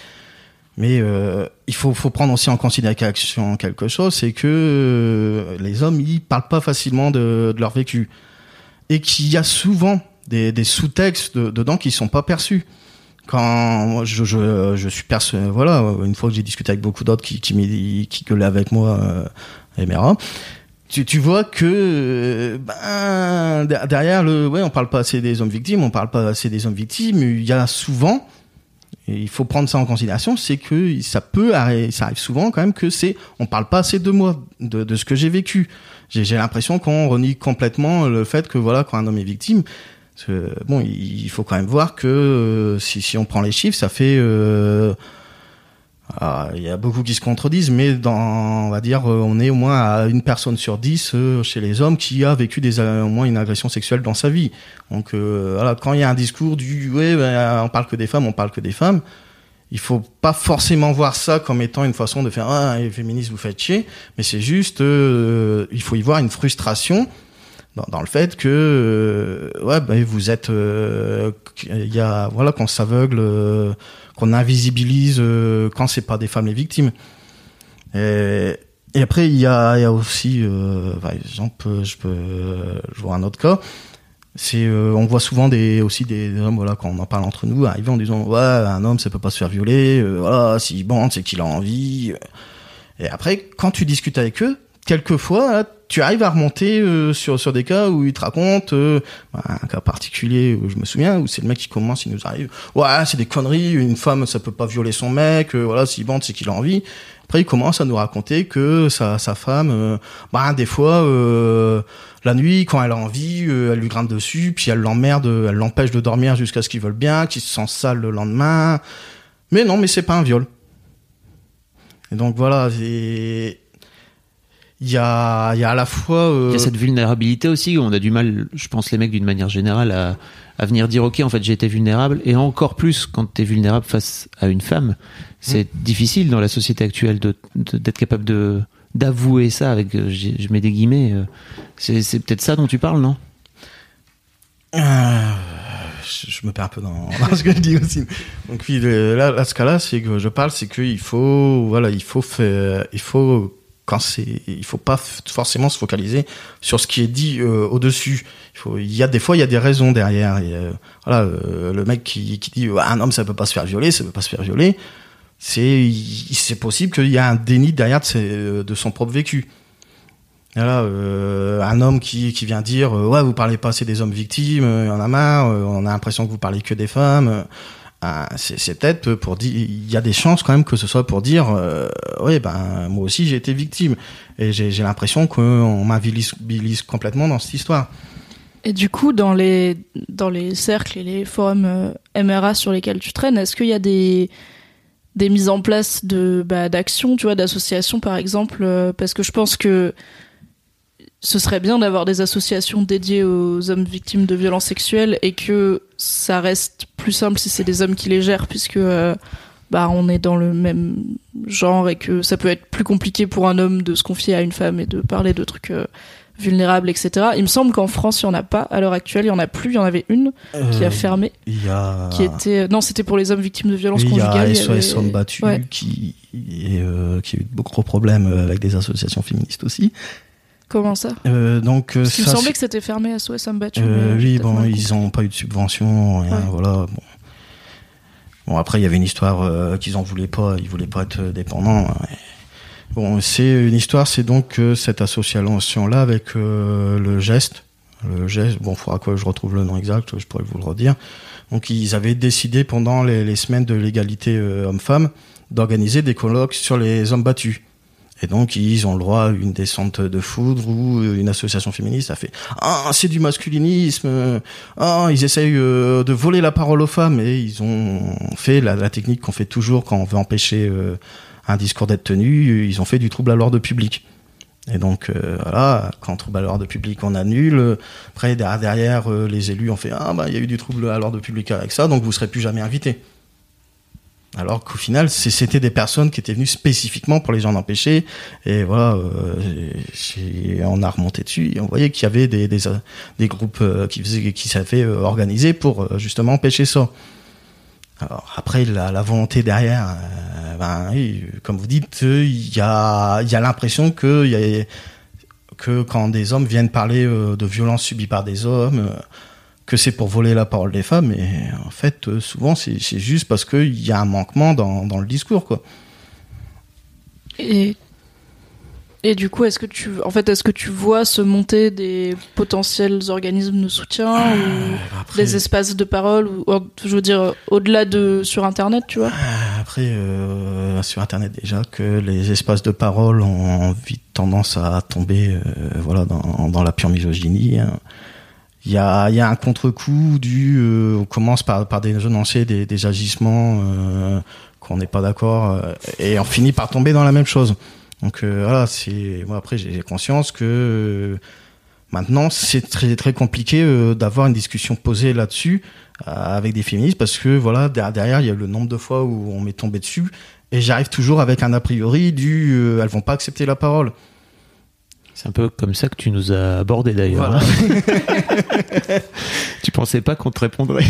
mais euh, il faut, faut prendre aussi en considération quelque chose, c'est que euh, les hommes, ils parlent pas facilement de, leur vécu. Et qu'il y a souvent des, sous-textes dedans qui sont pas perçus. Quand je, je, je suis perçu, voilà, une fois que j'ai discuté avec beaucoup d'autres qui, qui, qui gueulaient avec moi, euh, tu, tu vois que euh, ben, derrière le ouais on parle pas assez des hommes victimes on parle pas assez des hommes victimes il y a souvent il faut prendre ça en considération, c'est que ça peut ça arrive souvent quand même que c'est, on parle pas assez de moi, de, ce que j'ai vécu. J'ai l'impression qu'on renie complètement le fait que voilà, quand un homme est victime, bon, il faut quand même voir que euh, si, si on prend les chiffres, ça fait euh, il y a beaucoup qui se contredisent, mais dans, on va dire, euh, on est au moins à une personne sur dix euh, chez les hommes qui a vécu au moins une agression sexuelle dans sa vie. Donc euh, voilà, quand il y a un discours du ouais, ben, on parle que des femmes, on parle que des femmes, il faut pas forcément voir ça comme étant une façon de faire ah les féministes vous faites chier, mais c'est juste il faut y voir une frustration dans, dans le fait que ouais ben, vous êtes il y a voilà qu'on s'aveugle qu'on invisibilise euh, quand c'est pas des femmes les victimes. Et, et après, il y a, il y a aussi, euh, par exemple, je peux, je vois un autre cas. C'est, euh, on voit souvent des, aussi des, hommes, voilà, quand on en parle entre nous, arriver en disant, ouais, un homme, ça peut pas se faire violer, euh, voilà, s'il bande, c'est qu'il a envie. Et après, quand tu discutes avec eux, quelquefois, tu arrives à remonter euh, sur sur des cas où il te raconte euh, bah, un cas particulier où je me souviens où c'est le mec qui commence il nous arrive ouais c'est des conneries une femme ça peut pas violer son mec euh, voilà s'il bande c'est qu'il a envie après il commence à nous raconter que sa sa femme bah des fois la nuit quand elle a envie elle lui grimpe dessus puis elle l'emmerde elle l'empêche de dormir jusqu'à ce qu'il veuille bien qu'il se sent sale le lendemain. Mais non mais c'est pas un viol. Et donc voilà c'est il y a, il y a à la fois. Il y a cette vulnérabilité aussi. On a du mal, je pense, les mecs d'une manière générale, à, à venir dire ok, en fait, j'ai été vulnérable, et encore plus quand tu es vulnérable face à une femme. C'est mmh. difficile dans la société actuelle de d'être capable de d'avouer ça avec, je mets des guillemets. C'est, c'est peut-être ça dont tu parles, non? Euh, je, me perds un peu dans, (laughs) dans, ce que je dis aussi. Donc oui, là, là ce cas-là, c'est que je parle, c'est qu'il faut, voilà, il faut faire, il faut quand c'est, il faut pas forcément se focaliser sur ce qui est dit euh, au-dessus. Il y a des fois, il y a des raisons derrière. Euh, voilà, euh, le mec qui, dit un homme ça peut pas se faire violer, ça peut pas se faire violer. C'est, c'est possible qu'il y a un déni derrière de son propre vécu. Voilà, un homme qui, qui vient dire ouais vous parlez pas assez des hommes victimes, il y en a marre, on a l'impression que vous parlez que des femmes. Ah, c'est peut-être pour dire il y a des chances quand même que ce soit pour dire euh, oui ben moi aussi j'ai été victime. Et j'ai l'impression qu'on m'invilise complètement dans cette histoire. Et du coup dans les dans les cercles et les forums euh, MRA sur lesquels tu traînes est-ce qu'il y a des des mises en place de bah, d'actions tu vois d'associations par exemple euh, parce que je pense que ce serait bien d'avoir des associations dédiées aux hommes victimes de violences sexuelles et que ça reste plus simple si c'est des hommes qui les gèrent puisque euh, bah on est dans le même genre et que ça peut être plus compliqué pour un homme de se confier à une femme et de parler de trucs euh, vulnérables etc il me semble qu'en France il y en a pas. À l'heure actuelle il y en a plus. Il y en avait une qui a euh, fermé y a... qui était non c'était pour les hommes victimes de violences conjugales il y a SOS hommes battus qui qui a eu de gros problèmes avec des associations féministes aussi Comment ça euh, donc, euh, Il me semblait que c'était fermé à SOS Ambattu. Euh, oui, bon, ils n'ont pas eu de subvention, rien, voilà. Bon. bon. après, il y avait une histoire euh, qu'ils en voulaient pas, ils voulaient pas être dépendants. Hein, bon, c'est une histoire, c'est donc cette association-là avec le geste. Le geste, bon, il faudra que je retrouve le nom exact, je pourrais vous le redire. Donc, ils avaient décidé pendant les, les semaines de l'égalité homme-femme d'organiser des colloques sur les hommes battus. Et donc ils ont le droit à une descente de foudre ou une association féministe. A fait ah c'est du masculinisme. Ah ils essayent euh, de voler la parole aux femmes. Et ils ont fait la, technique qu'on fait toujours quand on veut empêcher euh, un discours d'être tenu. Ils ont fait du trouble à l'ordre public. Et donc euh, voilà quand trouble à l'ordre public on annule. Après derrière les élus ont fait ah bah il y a eu du trouble à l'ordre public avec ça donc vous serez plus jamais invité alors qu'au final, c'était des personnes qui étaient venues spécifiquement pour les gens empêchés. Et voilà, euh, on a remonté dessus et on voyait qu'il y avait des, groupes euh, qui s'avaient euh, organisé pour justement empêcher ça. Alors après, la, volonté derrière, ben, comme vous dites, il y a, l'impression que quand des hommes viennent parler de violences subies par des hommes, que c'est pour voler la parole des femmes, et en fait, euh, souvent, c'est juste parce qu'il y a un manquement dans, dans, le discours, quoi. Et, et du coup, est-ce que tu, en fait, est-ce que tu vois se monter des potentiels organismes de soutien ou euh, des espaces de parole ou, je veux dire, au-delà de sur Internet, tu vois? Euh, Après, sur Internet déjà, que les espaces de parole ont vite tendance à tomber, voilà, dans, dans la pure misogynie. Hein il y a, y a un contre-coup du euh, on commence par, par dénoncer des, des agissements euh, qu'on n'est pas d'accord euh, et on finit par tomber dans la même chose. Donc voilà c'est moi après j'ai conscience que maintenant c'est très très compliqué d'avoir une discussion posée là-dessus avec des féministes parce que voilà derrière il y a le nombre de fois où on m'est tombé dessus et j'arrive toujours avec un a priori du elles vont pas accepter la parole c'est un peu comme ça que tu nous as abordé d'ailleurs. Voilà. (laughs) tu pensais pas qu'on te répondrait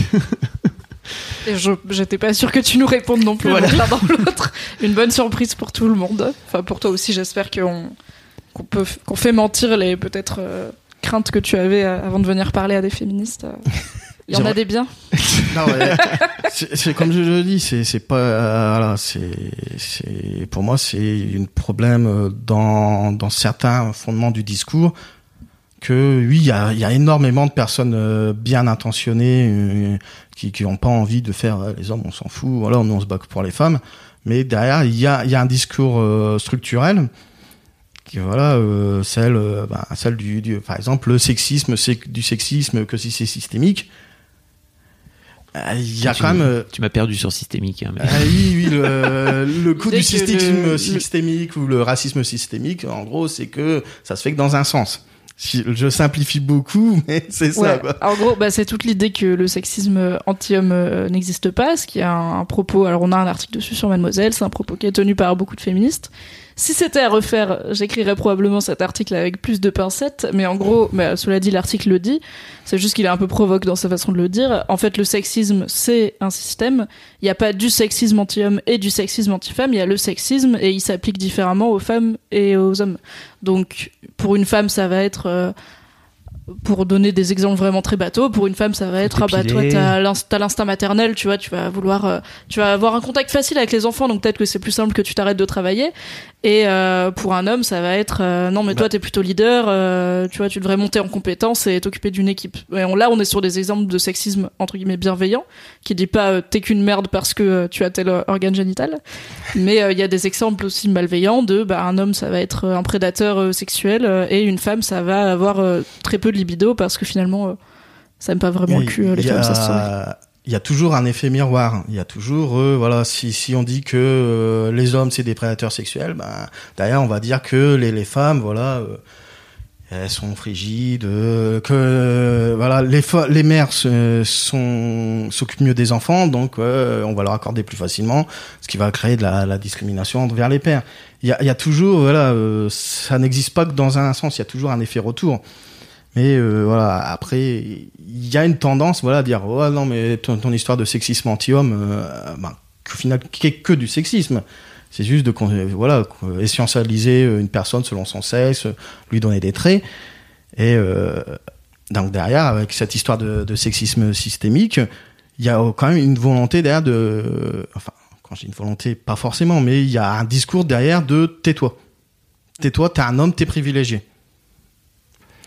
(laughs) Et je j'étais pas sûr que tu nous répondes non plus l'un dans l'autre. Une bonne surprise pour tout le monde. Enfin pour toi aussi, j'espère qu'on qu'on peut qu'on fait mentir les peut-être euh, craintes que tu avais euh, avant de venir parler à des féministes. (laughs) Il y en a des biens. (laughs) Non, ouais, c'est comme je le dis, c'est pas euh, voilà, c'est pour moi c'est un problème euh, dans dans certains fondements du discours que oui, il y a y a énormément de personnes euh, bien intentionnées euh, qui qui ont pas envie de faire euh, les hommes on s'en fout, voilà, nous on se bat pour les femmes, mais derrière il y a y a un discours structurel qui voilà celle ben, celle du, du par exemple le sexisme c'est du sexisme que si c'est systémique il y a Tu- quand même euh, Tu m'as perdu sur systémique. hein, mais- ah oui, oui, le, le (laughs) coup du que systémisme le- le- systémique ou le racisme systémique, en gros, c'est que ça se fait que dans un sens. Si- Je simplifie beaucoup, (laughs) mais c'est ça. Quoi. En gros, bah, c'est toute l'idée que le sexisme anti-homme euh, n'existe pas, ce qui est un, un propos. Alors, on a un article dessus sur Mademoiselle, c'est un propos qui est tenu par beaucoup de féministes. Si c'était à refaire, j'écrirais probablement cet article avec plus de pincettes, mais en gros, bah, cela dit, l'article le dit. C'est juste qu'il est un peu provoque dans sa façon de le dire. En fait, le sexisme, c'est un système. Il n'y a pas du sexisme anti-homme et du sexisme anti-femme. Il y a le sexisme et il s'applique différemment aux femmes et aux hommes. Donc, pour une femme, ça va être euh, pour donner des exemples vraiment très bateaux, pour une femme, ça va être ah bah toi t'as l'instinct maternel, tu vois, tu vas vouloir, euh, tu vas avoir un contact facile avec les enfants, donc peut-être que c'est plus simple que tu t'arrêtes de travailler. Et euh, pour un homme, ça va être euh, non mais toi Bah. t'es plutôt leader, euh, tu vois, tu devrais monter en compétence et t'occuper d'une équipe. Et on, là, on est sur des exemples de sexisme entre guillemets bienveillant, qui dit pas euh, t'es qu'une merde parce que euh, tu as tel euh, organe génital, mais euh, il y a des exemples aussi malveillants de bah un homme ça va être un prédateur sexuel euh, et une femme ça va avoir euh, très peu de libido parce que finalement euh, ça aime pas vraiment le cul les femmes ça se il y a toujours un effet miroir. Il y a toujours, euh, voilà, si, si on dit que euh, les hommes c'est des prédateurs sexuels, ben derrière on va dire que les, les femmes, voilà, euh, elles sont frigides, euh, que euh, voilà, les les mères s'occupent mieux des enfants, donc euh, on va leur accorder plus facilement, ce qui va créer de la, la discrimination envers les pères. Il y a, il y a toujours, voilà, ça n'existe pas que dans un sens. Il y a toujours un effet retour. Mais euh, voilà, après, il y a une tendance, voilà, à dire, oh non, mais ton, histoire de sexisme anti-homme, euh, ben, qu'au final, qu'est que du sexisme. C'est juste de, voilà, essentialiser une personne selon son sexe, lui donner des traits. Et euh, donc derrière, avec cette histoire de, de sexisme systémique, il y a quand même une volonté derrière de, enfin, quand j'ai une volonté, pas forcément, mais il y a un discours derrière de tais-toi. Tais-toi, t'es un homme, t'es privilégié.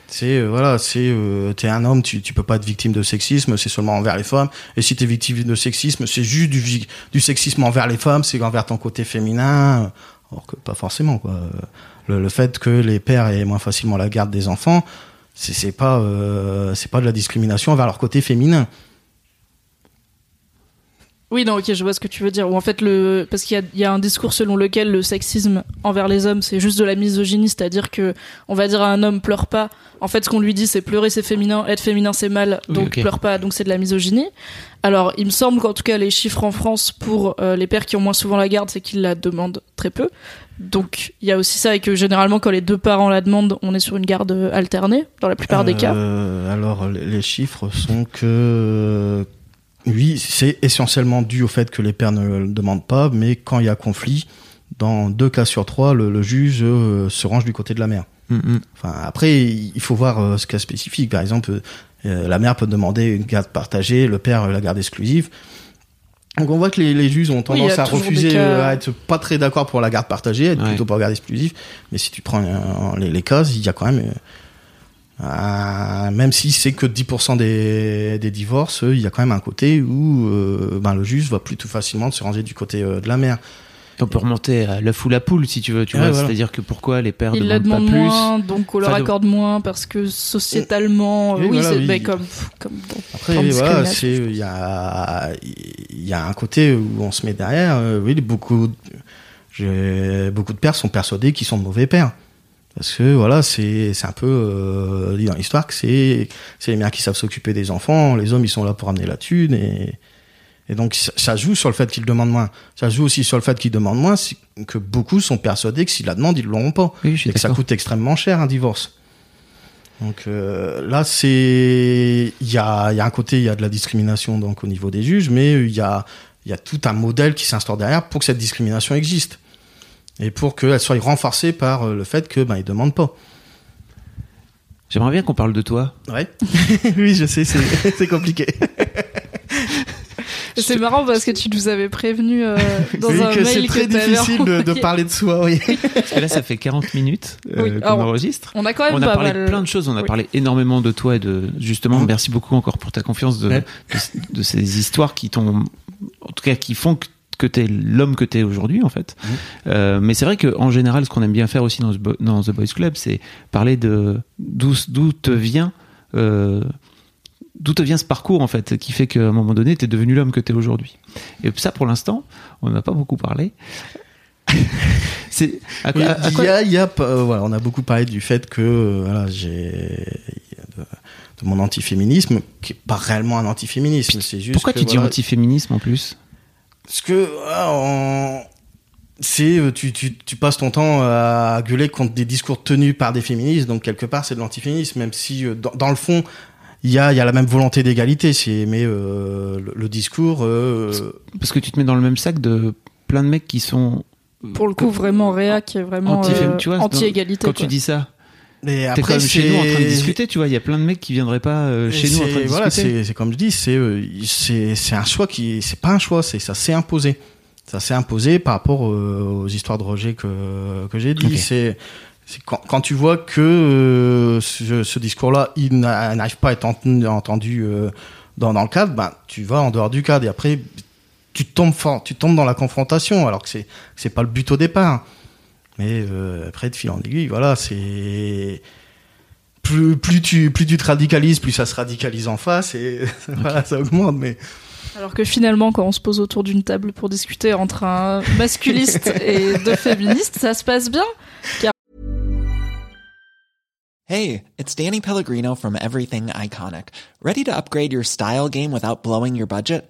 C'est euh, voilà, c'est euh, t'es un homme, tu tu peux pas être victime de sexisme, c'est seulement envers les femmes. Et si t'es victime de sexisme, c'est juste du du sexisme envers les femmes, c'est envers ton côté féminin. Alors que pas forcément quoi. Le, le fait que les pères aient moins facilement la garde des enfants, c'est pas euh, c'est pas de la discrimination envers leur côté féminin. Oui, non, ok, je vois ce que tu veux dire. Ou en fait, le parce qu'il y a, il y a un discours selon lequel le sexisme envers les hommes, c'est juste de la misogynie, c'est-à-dire que on va dire à un homme pleure pas. En fait, ce qu'on lui dit, c'est pleurer, c'est féminin, être féminin, c'est mal, Oui, donc pleure pas, donc c'est de la misogynie. Alors, il me semble qu'en tout cas, les chiffres en France pour euh, les pères qui ont moins souvent la garde, c'est qu'ils la demandent très peu. Donc, il y a aussi ça, et que généralement, quand les deux parents la demandent, on est sur une garde alternée, dans la plupart des cas. Euh, alors les chiffres sont que oui, c'est essentiellement dû au fait que les pères ne le demandent pas, mais quand il y a conflit, dans deux cas sur trois, le, le juge euh, se range du côté de la mère. Mm, mm. Enfin, après, il faut voir euh, ce cas spécifique. Par exemple, euh, la mère peut demander une garde partagée, le père euh, la garde exclusive. Donc on voit que les, les juges ont tendance a à refuser, cas- euh, à être pas très d'accord pour la garde partagée, être Ouais. plutôt pour la garde exclusive. Mais si tu prends euh, les, les cas, il y a quand même, euh, un- même si c'est que 10% des, des divorces, il y a quand même un côté où euh, ben, le juge va plutôt facilement se ranger du côté euh, de la mère. On peut remonter à l'œuf ou la poule si tu veux, tu Ouais, vois. voilà. C'est-à-dire que pourquoi les pères Ils la demandent demandent pas plus moins, donc on leur Enfin, accorde moins parce que sociétalement, euh, Oui, oui, voilà, c'est oui. ben, comme, comme dans Après, voilà, il y a il y a un côté où on se met derrière. euh, oui, beaucoup beaucoup de pères sont persuadés qu'ils sont de mauvais pères. Parce que voilà, c'est c'est un peu euh, dit dans l'histoire que c'est c'est les mères qui savent s'occuper des enfants, les hommes ils sont là pour amener la thune et et donc ça, ça joue sur le fait qu'ils demandent moins. Ça joue aussi sur le fait qu'ils demandent moins, c'est que beaucoup sont persuadés que s'ils la demandent, ils l'auront pas Oui, je suis et que ça coûte extrêmement cher un divorce. Donc euh, là, c'est il y a, il y a un côté, il y a de la discrimination donc au niveau des juges, mais il y a, il y a tout un modèle qui s'instaure derrière pour que cette discrimination existe et pour qu'elle soit renforcée par euh, le fait que ben ils demandent pas. J'aimerais bien qu'on parle de toi. Ouais. (laughs) oui, je sais, c'est (laughs) c'est compliqué. C'est marrant parce que tu nous avais prévenu euh, (laughs) dans Oui, un que c'est mail très que t'avais difficile de, parler de soi, oui. Parce que là, ça fait 40 minutes euh, Oui, qu'on enregistre. On a quand même On a pas parlé mal. de plein de choses. On a Oui. parlé énormément de toi et de justement. Mhm. Merci beaucoup encore pour ta confiance de, Ouais. de, de ces histoires qui t'ont, en tout cas, qui font que, que t'es l'homme que t'es aujourd'hui, en fait. Mhm. Euh, mais c'est vrai que en général, ce qu'on aime bien faire aussi dans, ce dans The Boys Club, c'est parler de d'où d'où te vient. Euh, D'où te vient ce parcours en fait qui fait qu'à un moment donné t'es devenu l'homme que t'es aujourd'hui et ça pour l'instant on n'a pas beaucoup parlé (laughs) c'est à il y a, il y a, euh, voilà, on a beaucoup parlé du fait que euh, voilà, j'ai de, de mon antiféminisme qui est pas réellement un antiféminisme, c'est juste pourquoi que, tu dis voilà, antiféminisme en plus? Parce que on- c'est euh, tu, tu, tu passes ton temps à gueuler contre des discours tenus par des féministes, donc quelque part c'est de l'antiféminisme, même si euh, dans, dans le fond il y a, il y a la même volonté d'égalité, c'est mais euh, le, le discours euh, Parce que tu te mets dans le même sac de plein de mecs qui sont. Pour le coup, vraiment Réa qui est vraiment Anti- euh, tu vois, anti-égalité. Quand quoi. tu dis ça, mais après quand même chez nous en train de discuter, tu vois. Il y a plein de mecs qui viendraient pas euh, chez nous en train de voilà, discuter. c'est c'est comme je dis, c'est euh, c'est c'est un choix qui c'est pas un choix, c'est ça s'est imposé. Ça s'est imposé par rapport euh, aux histoires de Roger que que j'ai dit. Ok. C'est c'est quand, quand tu vois que euh, ce, ce discours-là, il n'a- n'arrive pas à être entendu, entendu euh, dans, dans le cadre, ben tu vas en dehors du cadre et après tu tombes fort, tu tombes dans la confrontation alors que c'est c'est pas le but au départ. Mais euh, après de fil en aiguille, voilà, c'est plus plus tu plus tu te radicalises, plus ça se radicalise en face et (laughs) voilà, ça augmente. Mais Alors que finalement, quand on se pose autour d'une table pour discuter entre un masculiste (laughs) et deux féministes, ça se passe bien. Hey, it's Danny Pellegrino from Everything Iconic. Ready to upgrade your style game without blowing your budget?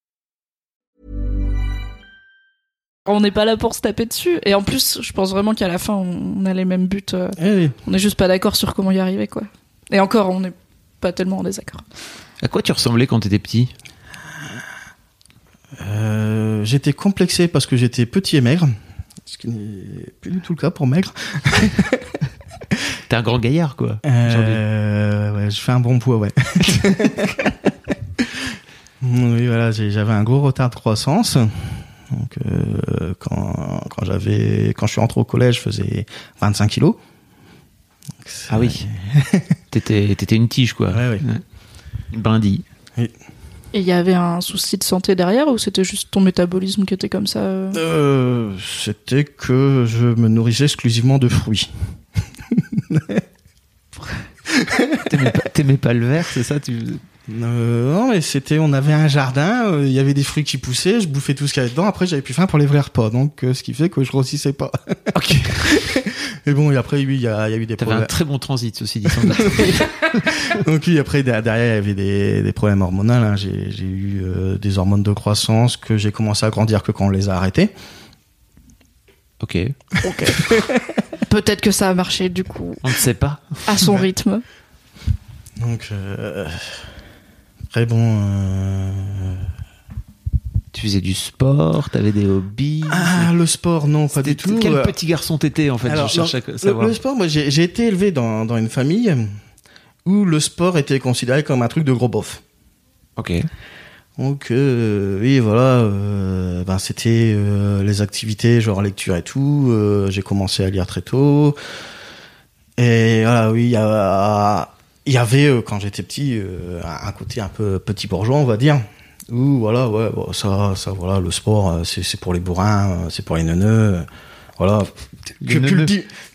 On n'est pas là pour se taper dessus. Et en plus, je pense vraiment qu'à la fin, on a les mêmes buts. euh, eh, On est juste pas d'accord sur comment y arriver, quoi. Et encore, on n'est pas tellement en désaccord. À quoi tu ressemblais quand t'étais petit? Euh, j'étais complexé parce que j'étais petit et maigre, ce qui n'est plus du tout le cas pour maigre. (laughs) T'es un grand gaillard, quoi. Euh, ouais, je fais un bon poids, ouais. (laughs) oui, voilà, j'avais un gros retard de croissance. Donc, euh, quand, quand j'avais, quand je suis rentré au collège, je faisais 25 kilos. Donc, Ah oui. (laughs) T'étais t'étais une tige, quoi. Ouais, ouais. Une brindille. Et il y avait un souci de santé derrière ou c'était juste ton métabolisme qui était comme ça euh? Euh, c'était que je me nourrissais exclusivement de fruits. (laughs) T'aimais pas, t'aimais pas le vert, c'est ça? Tu... Euh, non, mais c'était, on avait un jardin, euh, il y avait des fruits qui poussaient, je bouffais tout ce qu'il y avait dedans. Après, j'avais plus faim pour les vrais repas, donc euh, ce qui fait que je grossissais pas. (laughs) Ok. (laughs) Et bon, et après, oui, il y a, il y a eu des T'avais un problèmes. très bon transit, ceci dit. (laughs) Donc oui, après der- derrière, il y avait des, des problèmes hormonaux. hein. J'ai, j'ai eu euh, des hormones de croissance que j'ai commencé à grandir que quand on les a arrêtées. ok. Peut-être que ça a marché du coup On ne sait pas. à son rythme. Donc euh, après bon. euh, Tu faisais du sport, t'avais des hobbies. Ah, le sport, non, pas du tout. Quel Euh, petit garçon t'étais en fait Alors, Je cherche non, à savoir. Le, le sport, moi, j'ai été élevé dans, dans une famille où le sport était considéré comme un truc de gros bof. Ok. Donc euh, oui, voilà, euh, ben c'était euh, les activités genre lecture et tout. j'ai commencé à lire très tôt. Et voilà, oui, il y, a- il y avait euh, quand j'étais petit euh, un côté un peu petit bourgeois, on va dire. Où voilà, ouais, bon, ça, ça, voilà, le sport, euh, c'est c'est pour les bourrins, euh, c'est pour les neuneux. euh, Voilà, Les Que- neuneux.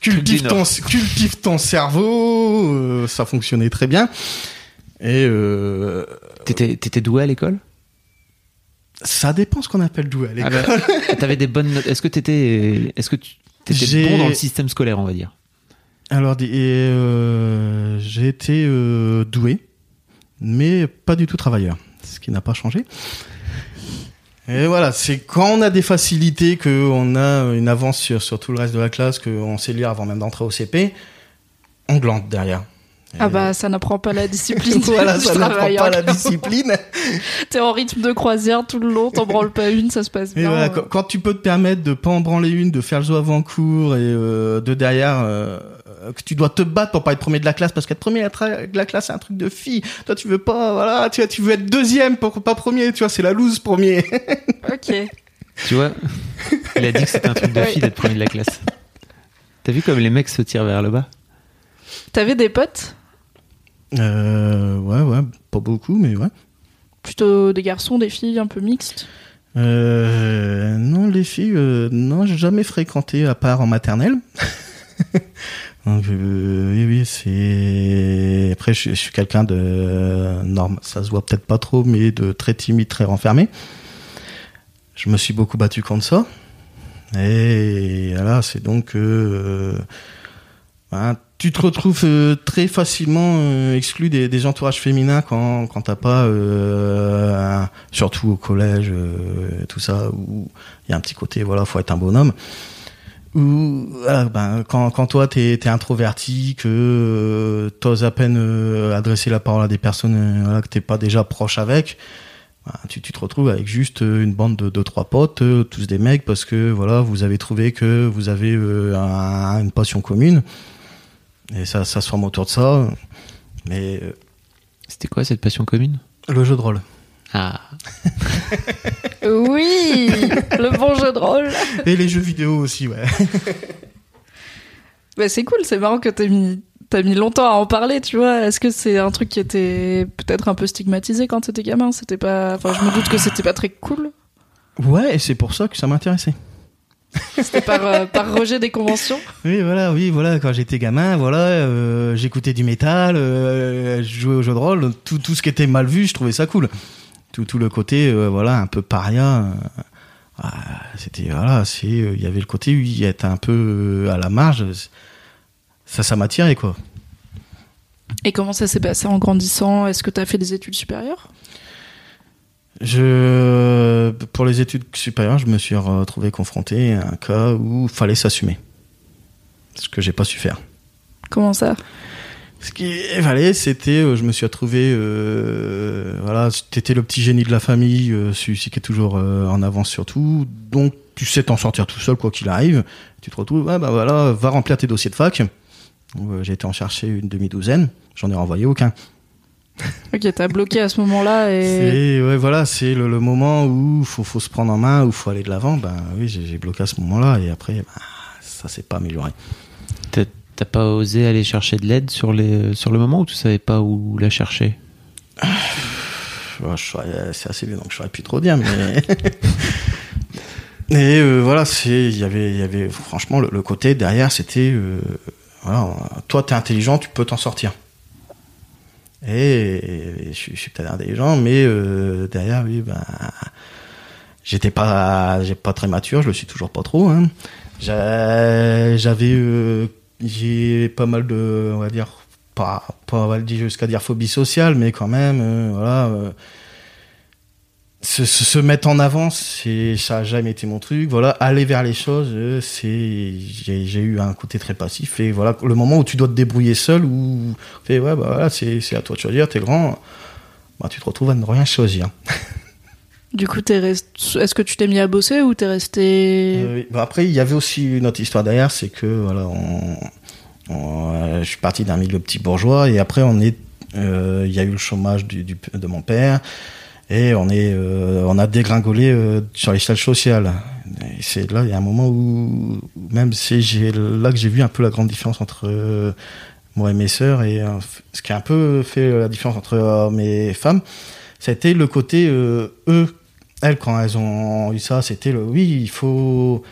cultive, ton, Nord. cultive ton cerveau, euh, ça fonctionnait très bien. Et euh, T'étais, t'étais doué à l'école? Ça dépend ce qu'on appelle doué à Ah l'école. bah, T'avais des bonnes notes. Est-ce que t'étais, est-ce que tu t'étais bon dans le système scolaire, on va dire? Alors, euh, j'ai été euh, doué, mais pas du tout travailleur, ce qui n'a pas changé. Et voilà, c'est quand on a des facilités, qu'on a une avance sur, sur tout le reste de la classe, qu'on sait lire avant même d'entrer au CP, on glande derrière. Ah bah ça n'apprend pas la (laughs) discipline. voilà, ça n'apprend pas la discipline. (laughs) T'es en rythme de croisière tout le long, t'en branles pas une, ça se passe Et bien. voilà, euh. quand, quand tu peux te permettre de pas en branler une, de faire le jeu avant cours et euh, de derrière euh, que tu dois te battre pour pas être premier de la classe parce qu'être premier de la tra- de la classe c'est un truc de fille. Toi tu veux pas, voilà, tu, vois, tu veux être deuxième pour pas premier, tu vois, c'est la loose premier. (laughs) Ok. Tu vois, il a dit que c'était un truc de fille d'être premier de la classe. T'as vu comme les mecs se tirent vers le bas? T'avais des potes? Euh, ouais, ouais, pas beaucoup, mais ouais. Plutôt des garçons, des filles, un peu mixtes? Euh, non, les filles, euh, non, j'ai jamais fréquenté à part en maternelle. (laughs) Oui, oui, c'est. Après, je, suis quelqu'un de norme, ça se voit peut-être pas trop, mais de très timide, très renfermé. Je me suis beaucoup battu contre ça. Et voilà, c'est donc euh, ben, tu te retrouves euh, très facilement euh, exclu des, entourages féminins quand, quand t'as pas, euh, surtout au collège, tout ça, où il y a un petit côté, voilà, faut être un bonhomme. Ou voilà, ben, quand, quand toi t'es es introverti, que euh, t'oses à peine euh, adresser la parole à des personnes euh, voilà, que t'es pas déjà proche avec, ben, tu, tu te retrouves avec juste euh, une bande de deux trois potes, euh, tous des mecs, parce que voilà, vous avez trouvé que vous avez euh, un- une passion commune, et ça, ça se forme autour de ça. Mais euh, C'était quoi cette passion commune? Le jeu de rôle. Ah, (laughs) Oui Le bon jeu de rôle Et les jeux vidéo aussi, ouais. (laughs) Bah c'est cool, c'est marrant que t'aies mis, t'as mis longtemps à en parler, tu vois. Est-ce que c'est un truc qui était peut-être un peu stigmatisé quand t'étais gamin? C'était pas... Enfin, je me doute que c'était pas très cool. Ouais, et c'est pour ça que ça m'intéressait. C'était par, euh, par rejet des conventions? Oui, voilà, oui, voilà. Quand j'étais gamin, voilà, euh, j'écoutais du métal, euh, je jouais au jeu de rôle, tout, tout ce qui était mal vu, je trouvais ça cool. Tout, tout le côté, euh, voilà, un peu paria. euh, ah, c'était voilà, c'est, euh, il y avait le côté, oui, être un peu à la marge. Ça, ça m'attirait quoi. Et comment ça s'est passé en grandissant? Est-ce que t'as fait des études supérieures? Je, pour les études supérieures, je me suis retrouvé confronté à un cas où il fallait s'assumer. Ce que j'ai pas su faire. Comment ça? Ce qui fallait, c'était, euh, je me suis retrouvé, euh, voilà, t'étais le petit génie de la famille, euh, celui-ci qui est toujours euh, en avance sur tout, donc tu sais t'en sortir tout seul quoi qu'il arrive. Tu te retrouves, ouais, bah voilà, va remplir tes dossiers de fac. Euh, j'ai été en chercher une demi-douzaine, j'en ai renvoyé aucun. (laughs) Ok, t'as bloqué à ce moment-là et... C'est ouais, voilà, c'est le, le moment où faut faut se prendre en main, où faut aller de l'avant. Ben oui, j'ai j'ai bloqué à ce moment-là et après, ben, ça s'est pas amélioré. T'as pas osé aller chercher de l'aide sur, les, sur le moment ou tu savais pas où la chercher? Je saurais- c'est assez vieux, donc je saurais plus trop dire, mais. (laughs) Et euh, voilà, il y avait, y avait, franchement, le, côté derrière, c'était, euh, voilà, toi, t'es intelligent, tu peux t'en sortir. Et, je, suis- peut-être intelligent, mais euh, derrière, oui, ben, j'étais pas, pas très mature, je le suis toujours pas trop. Hein. J'a- J'avais, euh, j'ai pas mal de, on va dire, pas, pas on va le dire jusqu'à dire phobie sociale, mais quand même, euh, voilà. euh, se, se, mettre en avant, c'est ça a jamais été mon truc. Voilà, aller vers les choses, euh, c'est j'ai eu un côté très passif. Et voilà, le moment où tu dois te débrouiller seul, fait ouais bah voilà, c'est à toi de choisir. T'es grand, bah tu te retrouves à ne rien choisir. (laughs) Du coup, rest- est-ce que tu t'es mis à bosser ou t'es resté... Euh, après, il y avait aussi une autre histoire derrière, c'est que voilà, euh, je suis parti d'un milieu petit bourgeois et après on est, euh, il y a eu le chômage de mon père et on est, on a dégringolé sur l'échelle sociale. C'est là, il y a un moment où même c'est là que j'ai vu un peu la grande différence entre moi et mes sœurs et ce qui a un peu fait la différence entre et femmes, c'était le côté eux elles, quand elles ont eu ça, c'était le oui, il faut.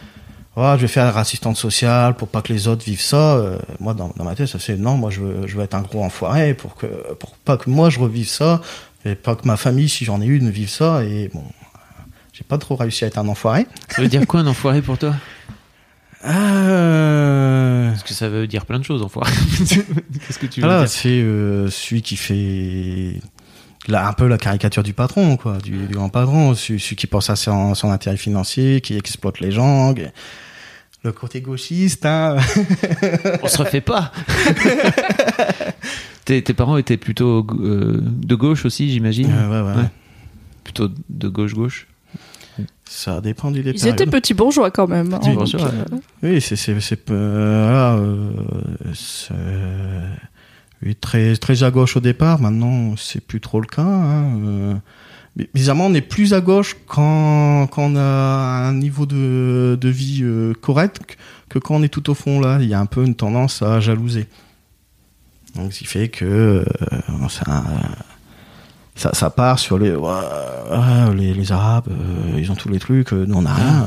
Je vais faire assistante sociale pour pas que les autres vivent ça. Euh, moi, dans, dans ma tête, ça c'est non, moi je veux, je veux être un gros enfoiré pour que pour pas que moi je revive ça et pas que ma famille, si j'en ai une, vive ça. Et bon, j'ai pas trop réussi à être un enfoiré. Ça veut dire quoi un enfoiré pour toi? Euh... Parce que ça veut dire plein de choses, enfoiré. (laughs) Qu'est-ce que tu veux Voilà, dire? c'est euh, celui qui fait là, un peu la caricature du patron, quoi, du, du grand patron, celui, celui qui pense à son, son intérêt financier, qui exploite les gens. qui- Le côté gauchiste, hein. (laughs) On se refait pas. (laughs) tes, tes parents étaient plutôt euh, de gauche aussi, j'imagine. Euh, ouais, ouais. Ouais. Plutôt de gauche-gauche. Ça dépend du Ils départ. étaient petits bourgeois quand même. hein, Petits bourgeois, Oui, c'est euh, voilà, très très à gauche au départ. Maintenant, c'est plus trop le cas. Hein. euh. Mais bizarrement, on est plus à gauche quand quand on a un niveau de de vie euh, correct que quand on est tout au fond là. Il y a un peu une tendance à jalouser. Donc, ce qui fait que euh, ça, ça part sur les les, arabes, ils ont tous les trucs, nous on a rien.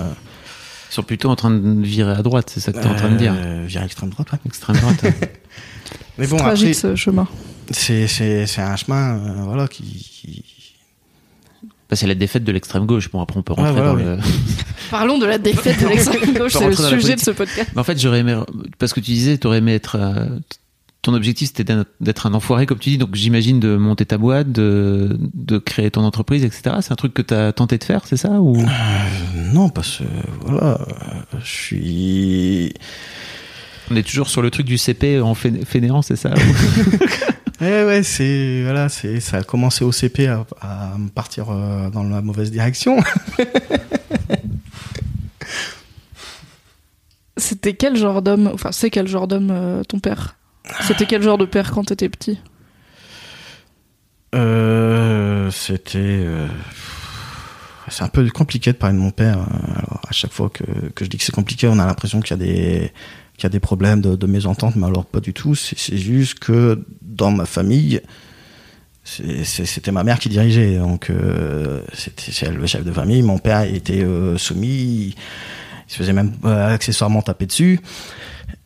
Euh. Ils sont plutôt en train de virer à droite, c'est ça que tu es en train de dire. Euh, vers extrême droite, ouais. Extrême droite. (laughs) Mais bon, tragique après, ce chemin. c'est, c'est, c'est un chemin, euh, voilà, qui, qui- Bah, c'est la défaite de l'extrême gauche. Bon, après, on peut rentrer Ouais, voilà, dans le. (laughs) Parlons de la défaite de (laughs) l'extrême gauche, c'est le sujet de ce podcast. Mais en fait, j'aurais aimé. Parce que tu disais, tu aurais aimé être. Ton objectif, c'était d'être- un enfoiré, comme tu dis. Donc, j'imagine de monter ta boîte, de, de créer ton entreprise, etc. C'est un truc que tu as tenté de faire, c'est ça ou... Euh, non, parce que, voilà, je suis... On est toujours sur le truc du CP en fainé- fainéant, c'est ça Eh (laughs) ouais, c'est, voilà, c'est, ça a commencé au CP à, à partir euh, dans la mauvaise direction. (laughs) C'était quel genre d'homme, enfin c'est quel genre d'homme euh, ton père? C'était quel genre de père quand t'étais petit Euh, c'était, euh, c'est un peu compliqué de parler de mon père. euh, Alors, à chaque fois que, que je dis que c'est compliqué, on a l'impression qu'il y a des, qu'il y a des problèmes de, de mésentente, mais alors pas du tout. C'est juste que dans ma famille, c'était ma mère qui dirigeait, donc euh, c'était le chef de famille. Mon père était euh, soumis, il se faisait même accessoirement taper dessus.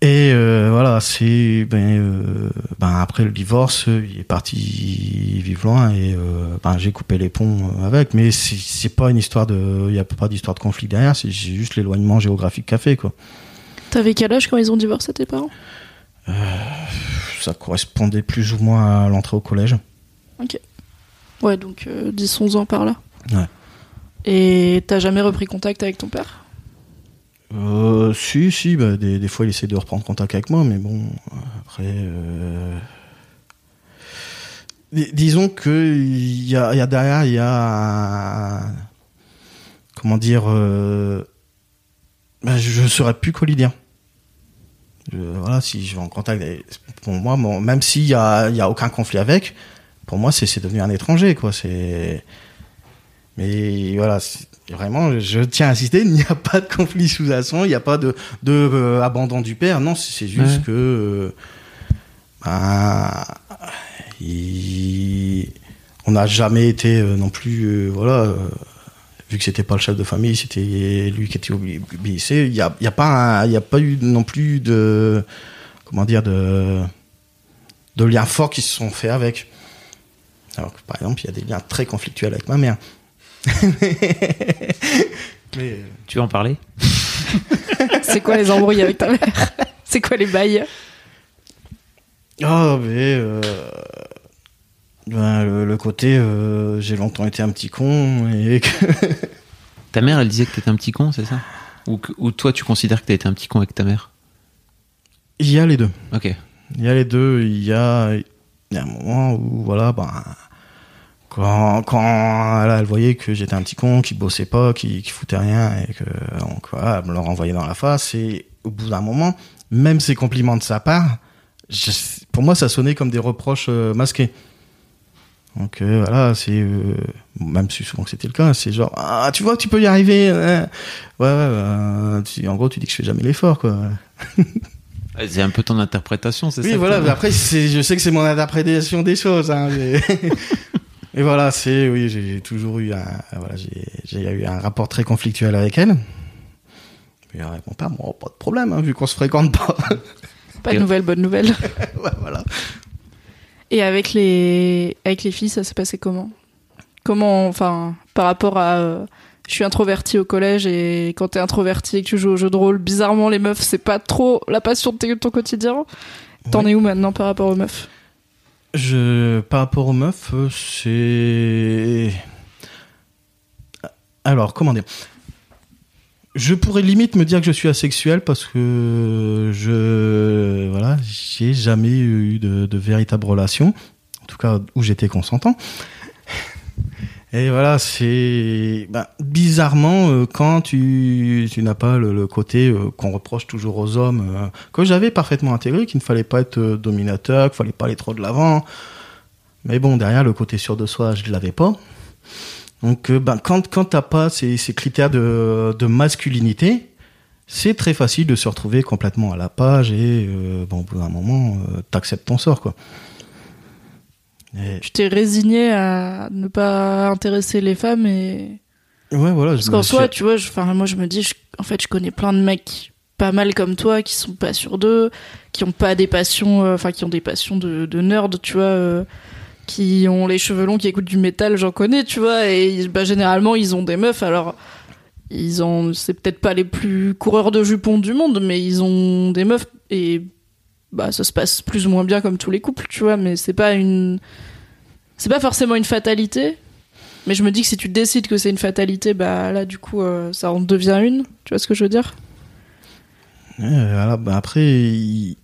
Et euh, voilà, c'est ben, euh, ben après le divorce, il est parti vivre loin et euh, ben j'ai coupé les ponts avec. Mais c'est pas une histoire de, il y a pas d'histoire de conflit derrière, c'est juste l'éloignement géographique qu'a fait quoi. T'avais quel âge quand ils ont divorcé tes parents? Ça correspondait plus ou moins à l'entrée au collège. Ouais, donc euh, 10-11 ans par là. Ouais. Et t'as jamais repris contact avec ton père? Euh, si, si, bah, des, des fois il essaie de reprendre contact avec moi, mais bon, après. euh, dis- Disons que y a, y a derrière, il y a. Comment dire. euh, bah, je ne saurais plus. Je- voilà, si je vais en contact. Pour moi, même s'il y a, y a aucun conflit avec, pour moi, c'est devenu un étranger, quoi. C'est. Mais voilà, vraiment, je tiens à insister, il n'y a pas de conflit sous-jacent, il n'y a pas de, de euh, abandon du père. Non, c'est juste Ouais. que euh, ben, il- on n'a jamais été euh, non plus, voilà, vu que c'était pas le chef de famille, c'était lui qui était obéissé. Il n'y a, il y a pas, un- il y a pas eu non plus de, comment dire, de, de liens forts qui se sont faits avec. Alors que par exemple, il y a des liens très conflictuels avec ma mère. (laughs) Mais, euh, Tu veux en parler (laughs) C'est quoi les embrouilles avec ta mère? C'est quoi les bails? Oh, mais euh, ben, le, le côté euh, j'ai longtemps été un petit con et que (laughs) Ta mère, elle disait que t'étais un petit con, c'est ça? Ou, que- ou toi, tu considères que t'as été un petit con avec ta mère? Il y a les deux. Ok. Il y a les deux. Il y a, il y a un moment où voilà, ben quand quand elle, elle voyait que j'étais un petit con, qui bossait pas, qui, qui foutait rien et que donc voilà, elle me le renvoyait dans la face. Et au bout d'un moment, même ces compliments de sa part, je- pour moi, ça sonnait comme des reproches euh, masqués. Donc euh, voilà, c'est euh, même si souvent que c'était le cas, c'est genre ah tu vois tu peux y arriver, hein. ouais ouais, euh, tu- en gros tu dis que je fais jamais l'effort quoi. (laughs) C'est un peu ton interprétation, c'est Oui, ça voilà. que- mais Après, je sais que c'est mon interprétation des choses. Hein, mais... (laughs) Et voilà, c'est oui, j'ai toujours eu un, voilà, j'ai, eu un rapport très conflictuel avec elle. Mais avec mon père, bon, pas de problème, hein, vu qu'on se fréquente pas. Pas de nouvelles, bonnes nouvelles. (laughs) Ouais, voilà. Et avec les, avec les filles, ça s'est passé comment? Comment, enfin, par rapport à. euh, je suis introverti au collège et quand t'es introverti et que tu joues au jeu de rôle, bizarrement, les meufs, c'est pas trop la passion de ton quotidien. T'en Ouais. es où maintenant par rapport aux meufs? Je, par rapport aux meufs, euh, c'est. Alors, comment dire? Je pourrais limite me dire que je suis asexuel parce que je. Voilà, j'ai jamais eu de, de véritable relation. En tout cas, où j'étais consentant. Et voilà, c'est ben, bizarrement euh, quand tu, tu n'as pas le, le côté euh, qu'on reproche toujours aux hommes, euh, que j'avais parfaitement intégré, qu'il ne fallait pas être euh, dominateur, qu'il fallait pas aller trop de l'avant. Mais bon, derrière le côté sûr de soi, je ne l'avais pas. Donc, ben, quand quand t'as pas ces, ces critères de, de masculinité, c'est très facile de se retrouver complètement à la page et bon, au bout d'un moment, t'acceptes ton sort, quoi. Et- Tu t'es résigné à ne pas intéresser les femmes et ouais, voilà. parce qu'en soi, suis- tu vois, je- moi je me dis, je- en fait, je connais plein de mecs pas mal comme toi qui sont pas sûrs d'eux, qui ont pas des passions, euh, enfin qui ont des passions de, de nerd, tu vois. euh, qui ont les cheveux longs, qui écoutent du métal, j'en connais, tu vois, et bah, généralement ils ont des meufs, alors ils ont, c'est peut-être pas les plus coureurs de jupons du monde, mais ils ont des meufs et bah ça se passe plus ou moins bien comme tous les couples, tu vois, mais c'est pas une, c'est pas forcément une fatalité, mais je me dis que si tu décides que c'est une fatalité, bah là du coup euh, ça en devient une, tu vois ce que je veux dire? Ouais, voilà, bah après,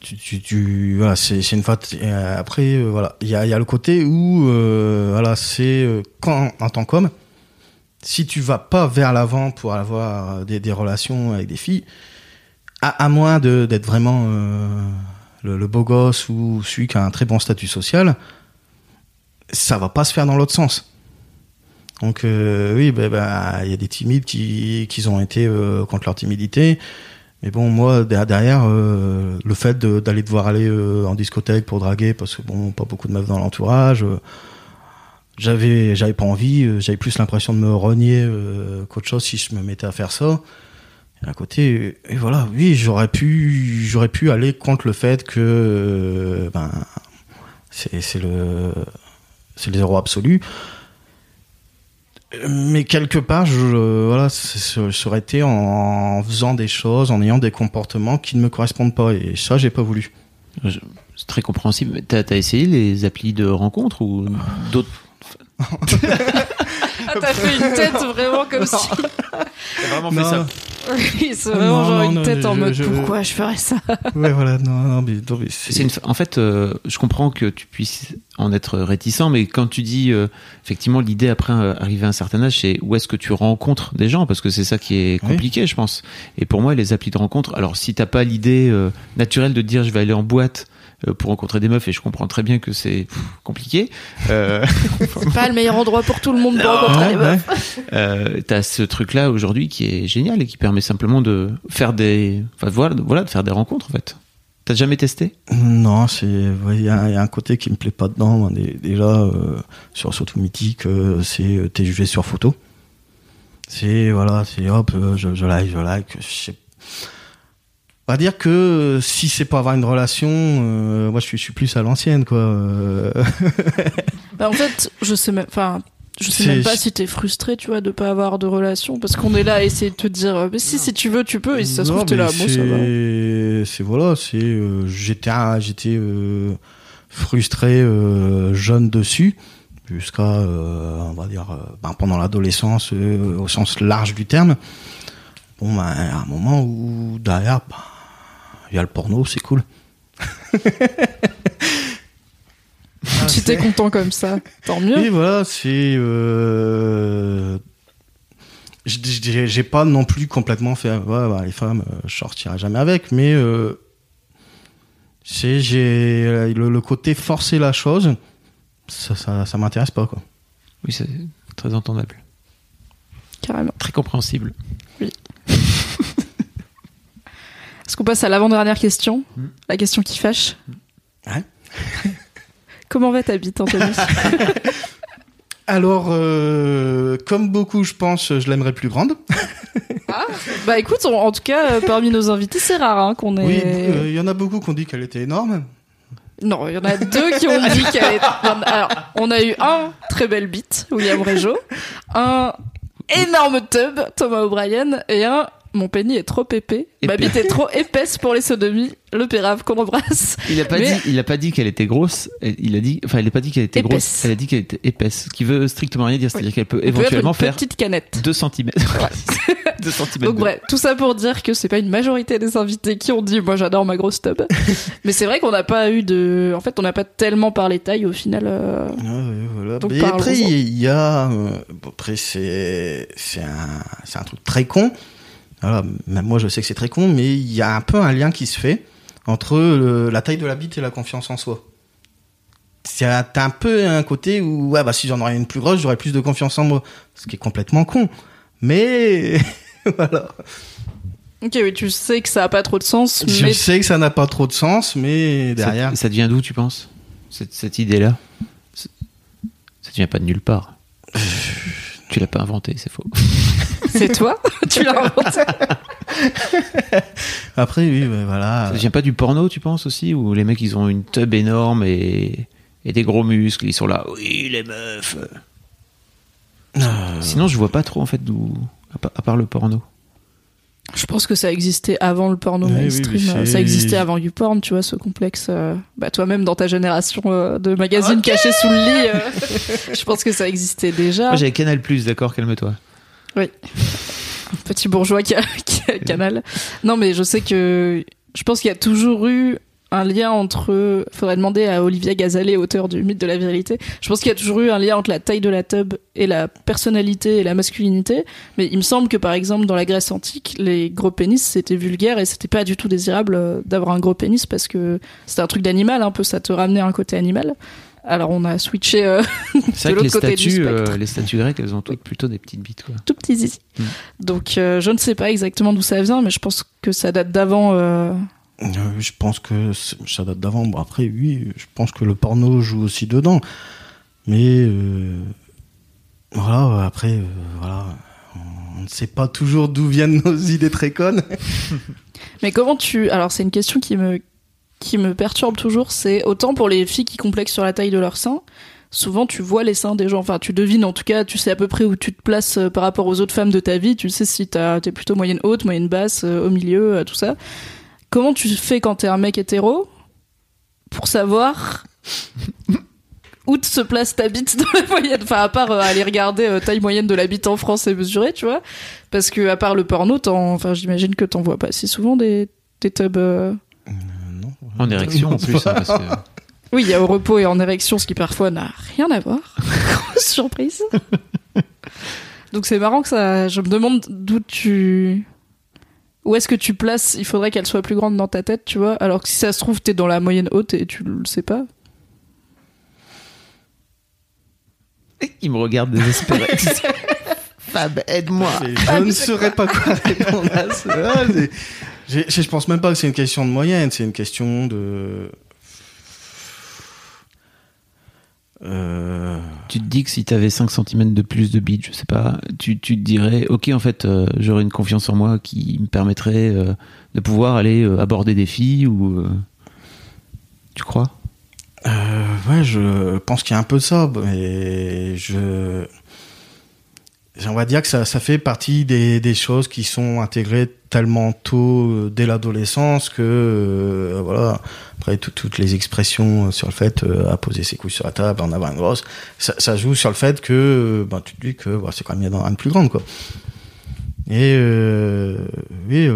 tu, tu, voilà, c'est une fois. Après, euh, voilà, il y a, y a le côté où, euh, voilà, c'est euh, quand en tant qu'homme, si tu vas pas vers l'avant pour avoir des, des relations avec des filles, à, moins d'être vraiment euh, le, beau gosse ou celui qui a un très bon statut social, ça va pas se faire dans l'autre sens. Donc euh, oui, ben ben, il y a des timides qui, qui ont été euh, contre leur timidité. Mais bon, moi, der- derrière, le fait d'aller devoir aller en discothèque pour draguer, parce que bon, pas beaucoup de meufs dans l'entourage, j'avais j'avais pas envie, j'avais plus l'impression de me renier qu'autre chose si je me mettais à faire ça. Et à côté, et voilà, oui, j'aurais pu j'aurais pu aller contre le fait que ben c'est le c'est le zéro absolu. Mais quelque part, je, voilà, aurait été en, en faisant des choses, en ayant des comportements qui ne me correspondent pas. Et ça, j'ai pas voulu. C'est très compréhensible. Mais T'as as essayé les applis de rencontre ou d'autres (laughs) Ah t'as fait une tête vraiment comme si, T'as vraiment Non. oui, c'est vraiment Non, genre non, une tête en mode je- pourquoi je ferais ça? Ouais, voilà, non, non, mais, non, mais c'est- C'est une fa- En fait, euh, je comprends que tu puisses en être réticent, mais quand tu dis euh, effectivement l'idée après euh, arriver à un certain âge, c'est où est-ce que tu rencontres des gens, parce que c'est ça qui est Oui. compliqué, je pense. Et pour moi, les applis de rencontre, alors si t'as pas l'idée euh, naturelle de te dire je vais aller en boîte pour rencontrer des meufs, et je comprends très bien que c'est compliqué. Euh, (laughs) C'est pas le meilleur endroit pour tout le monde pour rencontrer ouais. meufs. euh, t'as ce truc-là aujourd'hui qui est génial et qui permet simplement de faire des, enfin voilà, voilà, de faire des rencontres en fait. T'as jamais testé? Non, c'est ouais, il y, a il y a un côté qui me plaît pas dedans. Déjà euh, sur surtout mythique, euh, c'est euh, t'es jugé sur photo. C'est voilà, c'est hop, euh, je, je like, je like. Je sais pas dire que si c'est pour avoir une relation, euh, moi je suis, je suis plus à l'ancienne quoi. euh. Bah, en fait, je sais même, enfin, je sais même pas si t'es frustré, tu vois, de pas avoir de relation, parce qu'on est là à essayer de te dire, euh, mais si, si tu veux, tu peux, et si ça se trouve, t'es là, moi, ça va. c'est voilà, c'est euh, j'étais j'étais euh, frustré euh, jeune dessus jusqu'à euh, on va dire euh, ben, pendant l'adolescence euh, au sens large du terme. Bon ben à un moment où derrière ben, il y a le porno, c'est cool. Si t'es content comme ça, tant mieux. Et voilà, c'est. Euh... je- J'ai pas non plus complètement fait. Ouais, bah, les femmes, euh, je sortirai jamais avec, mais euh, c'est j'ai le, le côté forcer la chose. Ça, ça, ça m'intéresse pas quoi. Oui, c'est très entendable, Carrément. très compréhensible. Est-ce qu'on passe à l'avant-dernière question Hmm. La question qui fâche Ouais. (laughs) Comment va ta bite, Anthony (laughs) Alors, euh, comme beaucoup, je pense, je l'aimerais plus grande. Bah écoute, on- en tout cas, euh, parmi nos invités, c'est rare hein, qu'on ait... Oui, euh, il y en a beaucoup qui ont dit qu'elle était énorme. Non, il y en a deux qui ont dit qu'elle a- Alors, on a eu un très belle bite, William Régeau, un énorme tub, Thomas O'Brien, et un mon pénis est trop épais, ma bite est trop épaisse pour les sodomies, le pérave qu'on embrasse. Il a pas Mais- dit, il a pas dit qu'elle était grosse. elle- Il a dit, enfin, il a pas dit qu'elle était Épaisse. grosse. Elle a dit qu'elle était épaisse, ce qui veut strictement rien dire. C'est-à-dire qu'elle peut On peut être éventuellement une faire petite canette. 2 cm. 2 cm. Donc bref, tout ça pour dire que c'est pas une majorité des invités qui ont dit moi j'adore ma grosse tub. (laughs) Mais c'est vrai qu'on n'a pas eu de, en fait on n'a pas tellement parlé taille au final. euh, Ouais, ouais, voilà. Donc, Mais après, il y a. euh, bon, après, c'est c'est un, c'est un truc très con. Voilà, même moi, je sais que c'est très con, mais il y a un peu un lien qui se fait entre le- la taille de la bite et la confiance en soi. C'est un- T'as un peu un côté où, ouais, bah, si j'en aurais une plus grosse, j'aurais plus de confiance en moi. Ce qui est complètement con. Mais, (laughs) voilà. Ok, oui, tu sais que ça a pas trop de sens, Je mais sais que ça n'a pas trop de sens, mais derrière. Ça, ça devient d'où, tu penses Cette, cette idée-là? Ça devient pas de nulle part. (laughs) Tu l'as pas inventé, c'est faux. C'est toi, tu l'as inventé. (laughs) Après, oui, ouais, voilà. Ça vient pas du porno, tu penses aussi Où les mecs, ils ont une tub énorme et, et des gros muscles, ils sont là, oui, les meufs. Euh, Sinon, je vois pas trop, en fait, d'où. À, part- à part le porno. Je pense que ça existait avant le porno Oui, oui, mainstream. oui, ça existait avant YouPorn, tu vois, ce complexe. euh, Bah, toi-même, dans ta génération euh, de magazines cachés sous le lit, euh, (laughs) je pense que ça existait déjà. Moi, j'avais Canal Plus, d'accord, calme-toi. Petit bourgeois qui a, (laughs) qui a canal. Non, mais je sais que je pense qu'il y a toujours eu un lien entre. Faudrait demander à Olivia Gazalet, auteur du mythe de la virilité. Je pense qu'il y a toujours eu un lien entre la taille de la tub et la personnalité et la masculinité. Mais il me semble que par exemple dans la Grèce antique, les gros pénis c'était vulgaire et c'était pas du tout désirable euh, d'avoir un gros pénis parce que c'était un truc d'animal, un peu ça te ramenait un côté animal. Alors on a switché euh, C'est (laughs) De vrai que les l'autre côté du statues, spectre. euh, les statues grecques, elles ont toutes plutôt des petites bites, quoi. tout petit zizi. Mm. Donc euh, je ne sais pas exactement d'où ça vient, mais je pense que ça date d'avant. euh, Euh, je pense que ça date d'avant. Bon, après, oui, je pense que le porno joue aussi dedans. Mais euh, voilà, après, euh, voilà, on ne sait pas toujours d'où viennent nos (laughs) idées très connes. Mais comment tu alors c'est une question qui me qui me perturbe toujours, c'est autant pour les filles qui complexent sur la taille de leur sein, souvent tu vois les seins des gens, enfin tu devines en tout cas, tu sais à peu près où tu te places euh, par rapport aux autres femmes de ta vie, tu sais si t'es plutôt moyenne haute, moyenne basse, euh, au milieu, euh, tout ça. Comment tu fais quand t'es un mec hétéro pour savoir où te se place ta bite dans la moyenne? Enfin, à part aller regarder taille moyenne de la bite en France et mesurer, tu vois. Parce que à part le porno, t'en- enfin j'imagine que t'en vois pas si souvent des, des tubs... En érection, en plus, hein, parce que- (laughs) Oui, il y a au repos et en érection, ce qui parfois n'a rien à voir. (laughs) Grosse surprise. (laughs) Donc c'est marrant que ça. Je me demande d'où tu. Où est-ce que tu places Il faudrait qu'elle soit plus grande dans ta tête, tu vois. Alors que si ça se trouve, t'es dans la moyenne haute et tu le sais pas. Il me regarde désespéré. Fab, aide-moi. Je ne saurais pas quoi répondre à ça. Je pense même pas que c'est une question de moyenne, c'est une question de. Euh, Tu te dis que si t'avais 5 cm de plus de bite, je sais pas, tu, tu te dirais, ok, en fait, euh, j'aurais une confiance en moi qui me permettrait euh, de pouvoir aller aborder des filles ou. Tu crois? Ouais, je pense qu'il y a un peu de ça, mais je. On va dire que ça, ça fait partie des, des choses qui sont intégrées tellement tôt euh, dès l'adolescence que euh, voilà. Après tout- toutes les expressions euh, sur le fait euh, à poser ses couilles sur la table en avoir une grosse ça, ça joue sur le fait que euh, ben, tu te dis que bah, c'est quand même avoir une plus grande quoi. Et euh, oui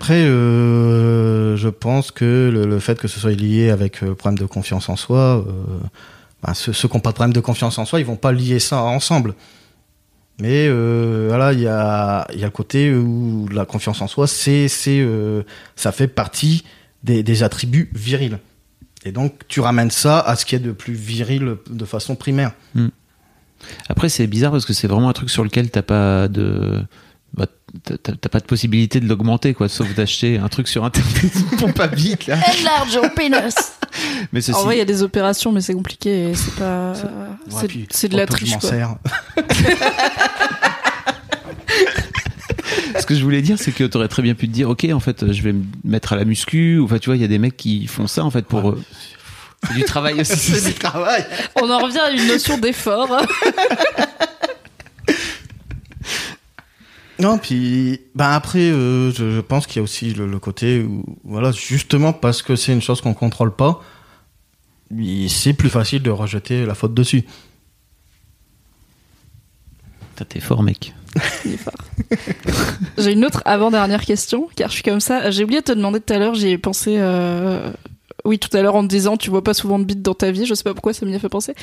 après, je pense que le, le fait que ce soit lié avec le problème de confiance en soi, ben, ceux, qui n'ont pas de problème de confiance en soi, ils vont pas lier ça ensemble. Mais euh, voilà, il y a, y a le côté où la confiance en soi, c'est, c'est, euh, ça fait partie des, des attributs virils. Et donc, tu ramènes ça à ce qui est de plus viril de façon primaire. Après, c'est bizarre parce que c'est vraiment un truc sur lequel t'as pas de. Bah, t'as- pas de possibilité de l'augmenter, quoi, sauf d'acheter un truc sur internet, pompe à bite, là. Enlarge your penis. (laughs) Mais ceci, En vrai, il y a des opérations, mais c'est compliqué. et C'est pas. Ouais, c'est- de la hop, je triche, m'en (laughs) quoi. sers. ce que je voulais dire, c'est que t'aurais très bien pu te dire, ok, en fait, je vais me mettre à la muscu, ou enfin, tu vois, il y a des mecs qui font ça, en fait, pour. eux. C'est du travail aussi. (laughs) c'est du travail. On en revient à une notion d'effort. Non, puis bah après, euh, je, je pense qu'il y a aussi le, le côté où, voilà, justement parce que c'est une chose qu'on contrôle pas, c'est plus facile de rejeter la faute dessus. T'es fort, mec. Il est fort. (laughs) J'ai une autre avant-dernière question, car je suis comme ça. J'ai oublié de te demander tout à l'heure, j'y ai pensé. euh, Oui, tout à l'heure en te disant, tu vois pas souvent de beats dans ta vie. Je sais pas pourquoi ça m'y a fait penser.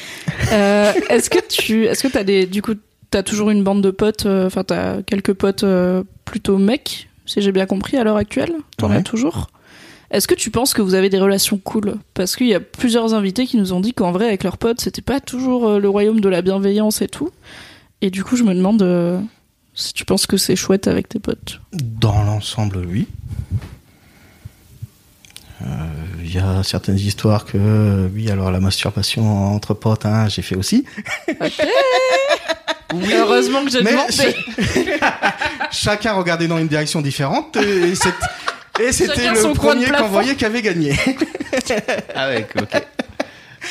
Euh, est-ce que tu, est-ce que t'as des, du coup, t'as toujours une bande de potes. euh, Enfin, t'as quelques potes euh, plutôt mecs, si j'ai bien compris à l'heure actuelle. T'en as toujours. Est-ce que tu penses que vous avez des relations cool? Parce qu'il y a plusieurs invités qui nous ont dit qu'en vrai, avec leurs potes, c'était pas toujours euh, le royaume de la bienveillance et tout. Et du coup, je me demande euh, si tu penses que c'est chouette avec tes potes. Dans l'ensemble, oui. Euh, Il y a certaines histoires que, oui, alors la masturbation entre potes, hein, j'ai fait aussi. (laughs) Heureusement que j'ai demandé. (laughs) Chacun regardait dans une direction différente et c'est- et c'était Chacun le premier qu'on voyait qui avait gagné. (laughs) Ah ouais, ok.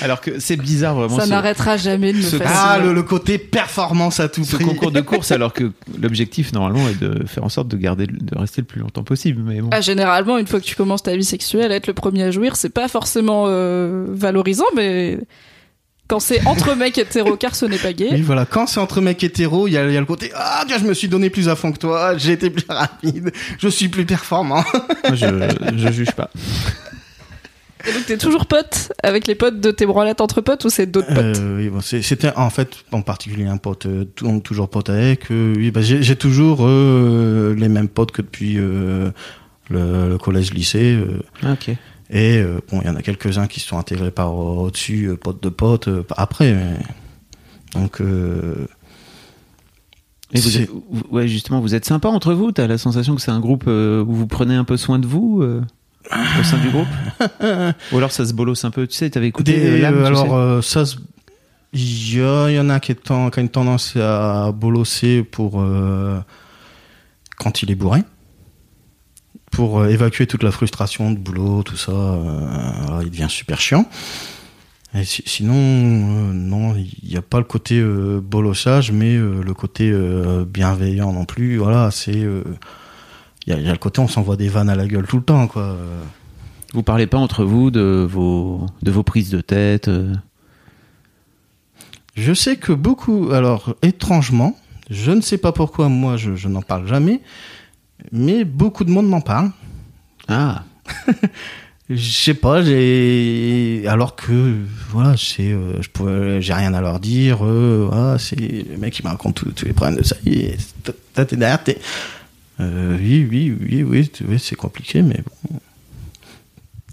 Alors que c'est bizarre vraiment Ça ce, n'arrêtera jamais de me ce- fasciner. Ah, le, le côté performance à tout ce prix. concours de course, (laughs) alors que l'objectif normalement est de faire en sorte de garder, de rester le plus longtemps possible. Mais bon. Ah, généralement, une fois que tu commences ta vie sexuelle, être le premier à jouir, c'est pas forcément euh, valorisant, mais quand c'est entre mecs hétéros, car ce n'est pas Oui, gay. voilà. Quand c'est entre mecs hétéros, il y, a il y a le côté Ah, tiens, je me suis donné plus à fond que toi, j'ai été plus rapide, je suis plus performant. (laughs) Moi, je, je juge pas. Et donc, t'es toujours pote avec les potes de tes branlettes entre potes ou c'est d'autres potes Euh, oui, bon, c'est- C'était en fait en particulier un pote, euh, toujours pote avec. euh, oui, bah, j'ai toujours euh, les mêmes potes que depuis euh, le, le collège-lycée. euh, Ah, ok. Et euh, bon, il y en a quelques-uns qui se sont intégrés par au-dessus, euh, potes de potes, euh, après. mais- Donc, Et vous êtes- ouais, justement, vous êtes sympa entre vous? T'as la sensation que c'est un groupe euh, où vous prenez un peu soin de vous euh, au sein du groupe? (laughs) Ou alors ça se bolosse un peu. Tu sais, t'avais écouté Des- euh, alors ça il y, y en a qui, est qui a une tendance à bolosser pour quand il est bourré pour euh, évacuer toute la frustration de boulot tout ça euh, il devient super chiant. Et si- sinon euh, non il n'y a pas le côté euh, bolossage mais euh, le côté bienveillant non plus. Voilà c'est il y, a- il y a le côté on s'envoie des vannes à la gueule tout le temps quoi. Vous parlez pas entre vous de vos de vos prises de tête. Je sais que beaucoup, alors étrangement, je ne sais pas pourquoi moi je, je n'en parle jamais, mais beaucoup de monde m'en parle. Ah. (laughs) Je sais pas, j'ai alors que voilà, c'est euh, je pourrais, j'ai rien à leur dire. euh, voilà, c'est le mec qui me raconte tous- les problèmes de ça. Toi, t'es derrière, t'es. Euh, oui, oui, oui, oui, c'est compliqué, mais bon.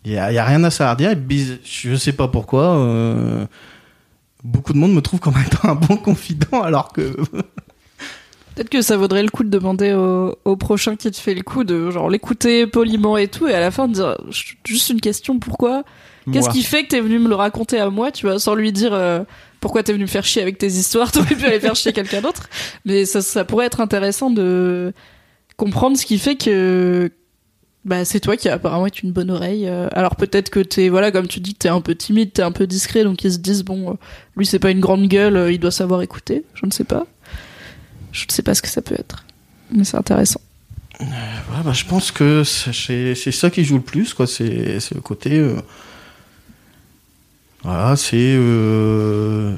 Il y a, il y a rien à s'arrêter. Je sais pas pourquoi. euh, beaucoup de monde me trouve comme (laughs) étant un bon confident, alors que (laughs) Peut-être que ça vaudrait le coup de demander au, au prochain qui te fait le coup de genre l'écouter poliment et tout, et à la fin de dire juste une question pourquoi? Qu'est-ce qui fait que t'es venu me le raconter à moi, tu vois, sans lui dire euh, pourquoi t'es venu me faire chier avec tes histoires, (laughs) t'aurais pu aller faire chier quelqu'un d'autre. Mais ça, ça pourrait être intéressant de comprendre ce qui fait que bah, c'est toi qui apparemment est une bonne oreille. euh. Alors peut-être que t'es, voilà, comme tu dis, t'es un peu timide, t'es un peu discret, donc ils se disent, bon, euh, lui c'est pas une grande gueule, il doit savoir écouter. Je ne sais pas. Je ne sais pas ce que ça peut être. Mais c'est intéressant. Ouais, bah, je pense que c'est ça qui joue le plus, quoi. C'est le côté. euh, Voilà, c'est. euh,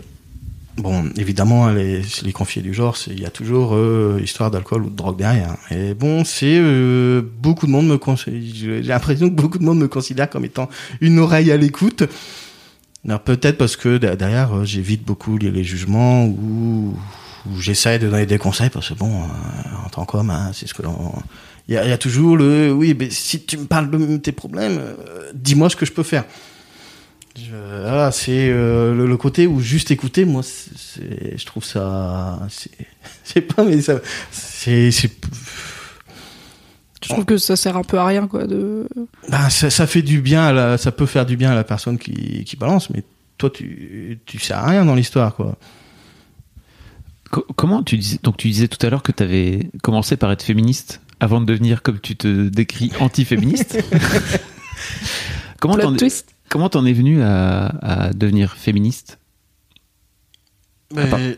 Bon, évidemment, hein, les, les confiés du genre, il y a toujours euh, histoire d'alcool ou de drogue derrière. Et bon, c'est euh, beaucoup de monde me. J'ai l'impression que beaucoup de monde me considère comme étant une oreille à l'écoute. Peut-être parce que de- derrière, euh, j'évite beaucoup les, les jugements ou, ou j'essaie de donner des conseils parce que bon, euh, en tant qu'homme, hein, c'est ce que l'on. Il y, a, il y a toujours le oui, mais si tu me parles de tes problèmes, euh, dis-moi ce que je peux faire. C'est euh, le, le côté où juste écouter, moi, je trouve ça, (laughs) c'est, pas, mais ça, c'est, c'est, Je trouve que ça sert un peu à rien, quoi, de. ben, ça, ça fait du bien, à la, ça peut faire du bien à la personne qui, qui balance, mais toi, tu, tu sers à rien dans l'histoire, quoi. Co- comment tu disais donc tu disais tout à l'heure que tu avais commencé par être féministe avant de devenir comme tu te décris anti-féministe. (laughs) comment t'en twist. comment t'en es venu à, à devenir féministe?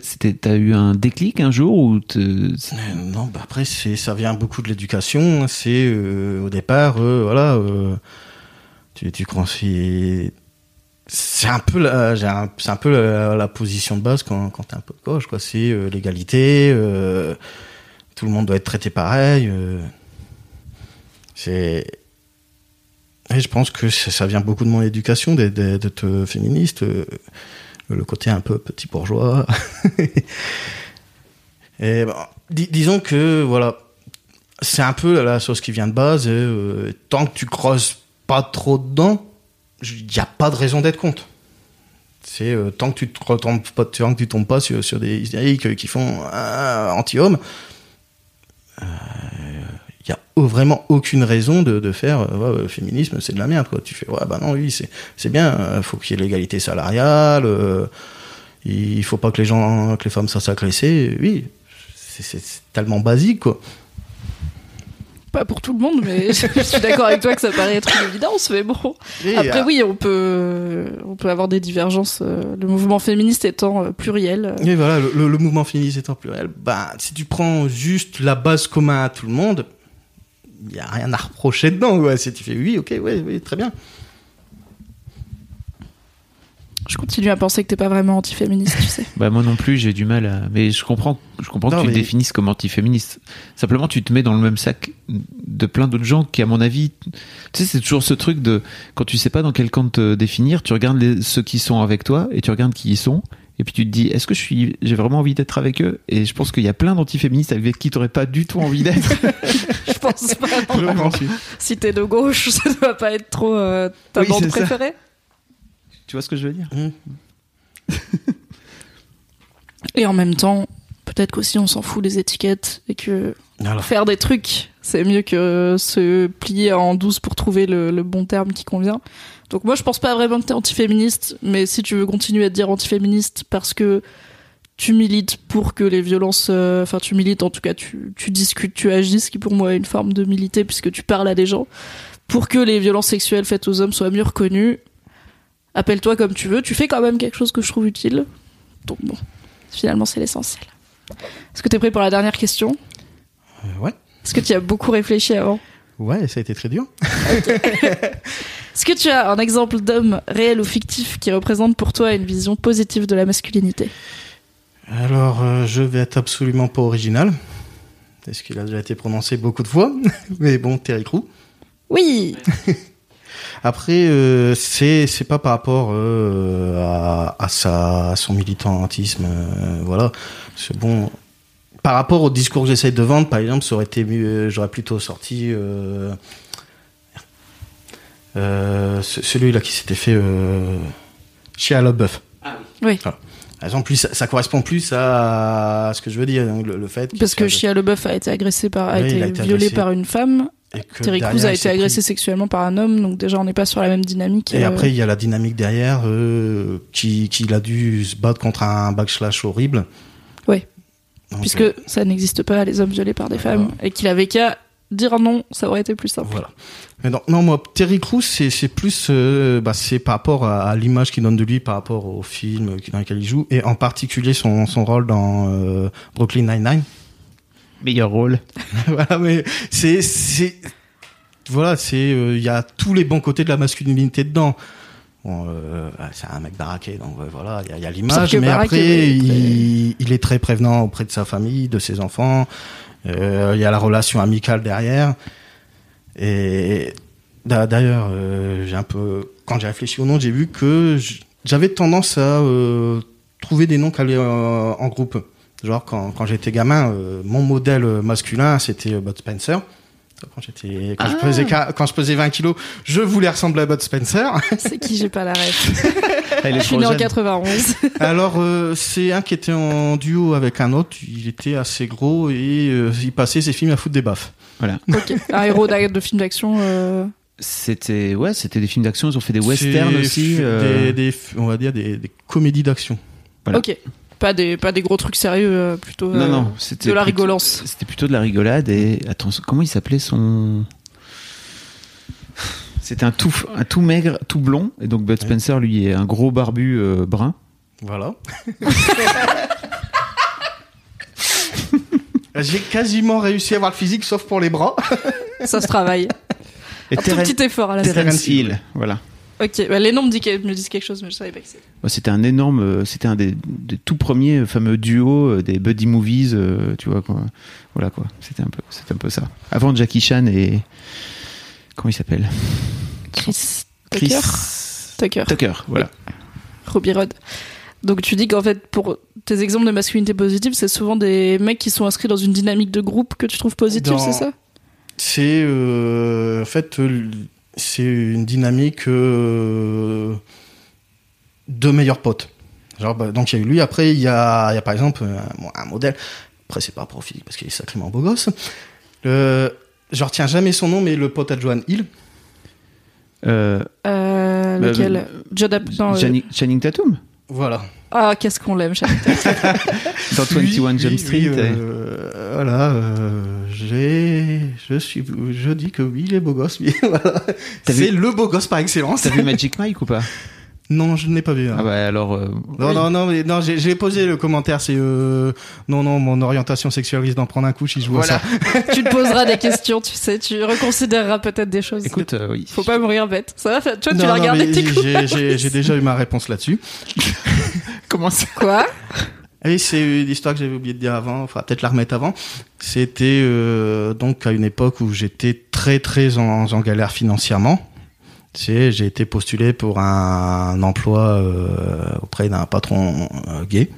C'était, t'as eu un déclic un jour ou Euh, Non, bah après c'est ça vient beaucoup de l'éducation. C'est euh, au départ, euh, voilà, euh, tu tu conseilles. C'est un peu la, un- c'est un peu la, la position de base quand quand t'es un peu de gauche, quoi. C'est euh, l'égalité. euh, tout le monde doit être traité pareil. euh, c'est et je pense que ça vient beaucoup de mon éducation d'être euh, féministe. euh, le côté un peu petit bourgeois. (laughs) Et disons que voilà, c'est un peu la chose qui vient de base. Euh, tant que tu creuses pas trop dedans, il n'y a pas de raison d'être contre. C'est euh, tant que tu te retombes pas, tant que tu tombes pas sur, sur des hystériques qui font ah, anti-homme, il n'y a vraiment aucune raison de, faire euh, ouais, féminisme, c'est de la merde. Quoi. Tu fais, ouais, bah non, oui, c'est bien, il faut qu'il y ait l'égalité salariale, euh, il faut pas que les gens, que les femmes soient agressées. Oui, c'est- tellement basique. Pas pour tout le monde, mais (laughs) je suis d'accord avec toi que ça paraît être une évidence, mais bon. Et, Après, euh, oui, on peut, on peut avoir des divergences. Le mouvement féministe étant pluriel. Et voilà, le, mouvement féministe étant pluriel, bah, si tu prends juste la base commune à tout le monde, il n'y a rien à reprocher dedans. Ouais. Si tu fais oui, ok, ouais, oui, très bien. Je continue à penser que t'es pas vraiment antiféministe, tu sais. (laughs) Bah moi non plus, j'ai du mal à. Mais je comprends, je comprends Non, que tu mais- te définisses comme antiféministe. Simplement, tu te mets dans le même sac de plein d'autres gens qui, à mon avis, tu sais, c'est toujours ce truc de quand tu sais pas dans quel camp te définir, tu regardes les, ceux qui sont avec toi et tu regardes qui ils sont. Et puis tu te dis, est-ce que je suis, j'ai vraiment envie d'être avec eux? Et je pense qu'il y a plein d'antiféministes avec qui t'aurais pas du tout envie d'être. (laughs) Je pense pas. non. Vraiment, si. T'es de gauche, (laughs) ça doit pas être trop euh, ta Oui, bande ça. Tu vois ce que je veux dire Mmh. (laughs) Et en même temps, peut-être qu'aussi on s'en fout des étiquettes et que Alors, faire des trucs, c'est mieux que se plier en douce pour trouver le, le bon terme qui convient. Donc moi, je pense pas vraiment que t'es antiféministe, mais si tu veux continuer à te dire antiféministe parce que tu milites pour que les violences, euh, enfin tu milites en tout cas, tu, tu discutes, tu agis, ce qui pour moi est une forme de militer puisque tu parles à des gens, pour que les violences sexuelles faites aux hommes soient mieux reconnues. Appelle-toi comme tu veux, tu fais quand même quelque chose que je trouve utile. Donc bon, finalement c'est l'essentiel. Est-ce que t'es prêt pour la dernière question? Euh, ouais. Est-ce que tu as beaucoup réfléchi avant? Ouais, ça a été très dur. (laughs) Est-ce que tu as un exemple d'homme réel ou fictif qui représente pour toi une vision positive de la masculinité? Alors, euh, je vais être absolument pas original. Parce qu'il a déjà été prononcé beaucoup de fois. (laughs) Mais bon, Terry Crew. Oui (laughs) Après, euh, c'est c'est pas par rapport euh, à, à sa à son militantisme, euh, voilà. C'est bon. Par rapport au discours que j'essaye de vendre, par exemple, ça aurait été mieux. J'aurais plutôt sorti euh, euh, ce- celui-là qui s'était fait euh, chier à l'obbeuf. Oui. Par exemple, plus, ça, ça correspond plus à ce que je veux dire, donc le, le fait. Parce que Shia LeBeouf a été agressé par, a Oui, été, il a été violé agressé. par une femme. Et que Terry Crews a été agressé pris- sexuellement par un homme, donc déjà on n'est pas sur la même dynamique. Et euh, après, il y a la dynamique derrière, euh, qui qu'il a dû se battre contre un backslash horrible. Oui. Donc, puisque euh, ça n'existe pas, les hommes violés par des femmes, et qu'il avait qu'à dire non, ça aurait été plus simple. Voilà. Mais non, non, moi, Terry Crews, c'est c'est plus, bah, c'est par rapport à, à l'image qu'il donne de lui, par rapport au film dans lequel il joue, et en particulier son, son rôle dans Brooklyn Nine-Nine. Meilleur rôle. (laughs) voilà, mais c'est, c'est, voilà, c'est, euh, il y a tous les bons côtés de la masculinité dedans. Bon, euh, c'est un mec baraqué, donc euh, voilà, il y a, l'image, mais après, il, il est très prévenant auprès de sa famille, de ses enfants. Euh, Il y a la relation amicale derrière. Et d'a- d'ailleurs, euh, j'ai un peu, quand j'ai réfléchi au nom, j'ai vu que j'avais tendance à euh, trouver des noms euh, en groupe. Genre quand, quand j'étais gamin, euh, mon modèle masculin c'était euh, Bud Spencer. Quand j'étais, quand, je Ah. pesais, qua- quand je pesais 20 kilos, je voulais ressembler à Bud Spencer. (laughs) C'est qui? J'ai pas la ref (laughs) Elle est Je suis né en jeune. 91. (laughs) Alors euh, c'est un qui était en duo avec un autre. Il était assez gros et euh, il passait ses films à foutre des baffes. ok. Un héros de film d'action. euh, C'était ouais, c'était des films d'action. Ils ont fait des westerns C'est aussi. euh, Des, des- on va dire des, des comédies d'action. Voilà. Ok. Pas des, pas des gros trucs sérieux, euh, plutôt. Non euh, non, c'était de la plutôt- rigolance. C'était plutôt de la rigolade et attends, comment il s'appelait son C'était un tout un tout maigre, tout blond et donc Bud Spencer lui est un gros barbu euh, brun. Voilà. (laughs) J'ai quasiment réussi à avoir le physique, sauf pour les bras. Ça se travaille. Et Un tout petit effort à la. Terence Hill, voilà. Ok, bah, les noms me, disent, me disent quelque chose, mais je savais pas que. Bah, C'était un énorme, euh, c'était un des, des tout premiers fameux duos euh, des buddy movies, euh, tu vois quoi. Voilà quoi. C'était un peu, c'était un peu ça. Avant Jackie Chan et comment il s'appelle? Chris Chris Tucker? Tucker. Tucker, voilà. Robbie Rod. Donc tu dis qu'en fait, pour tes exemples de masculinité positive, c'est souvent des mecs qui sont inscrits dans une dynamique de groupe que tu trouves positive, Dans- c'est ça? C'est euh, en fait euh, c'est une dynamique euh, de meilleurs potes. Genre, bah, donc il y a eu lui. Après il y a, il y a par exemple un, bon, un modèle. Après c'est pas pour physique parce qu'il est sacrément beau gosse. Le, je retiens jamais son nom, mais le pote à Joan Hill. Euh, euh, bah, Lequel? bah, euh, Channing Tatum? Voilà. Ah, qu'est-ce qu'on l'aime, (laughs) dans 21 Oui, Jump oui, Street. oui, et- euh, voilà, euh, j'ai, je suis, je dis que oui, il est beau gosse. (laughs) Voilà. T'as C'est vu- le beau gosse par excellence. T'as vu Magic Mike ou pas? (laughs) Non, je ne l'ai pas vu. hein. Ah bah alors. euh, Non, oui. non, non, mais non, j'ai j'ai posé le commentaire, c'est euh, non, non, mon orientation sexuelle risque d'en prendre un coup si je vois Voilà. ça. (laughs) (laughs) Tu te poseras des questions, tu sais, tu reconsidéreras peut-être des choses. Écoute, euh, oui. Faut pas mourir bête. Ça va, tu vois, tu Non, tes coups. j'ai- J'ai j'ai (laughs) déjà eu ma réponse là-dessus. Comment ça Quoi? Et c'est une histoire que j'avais oublié de dire avant, enfin peut-être la remettre avant. C'était euh, donc à une époque où j'étais très très en, en galère financièrement. J'ai été postulé pour un, emploi euh, auprès d'un patron euh, gay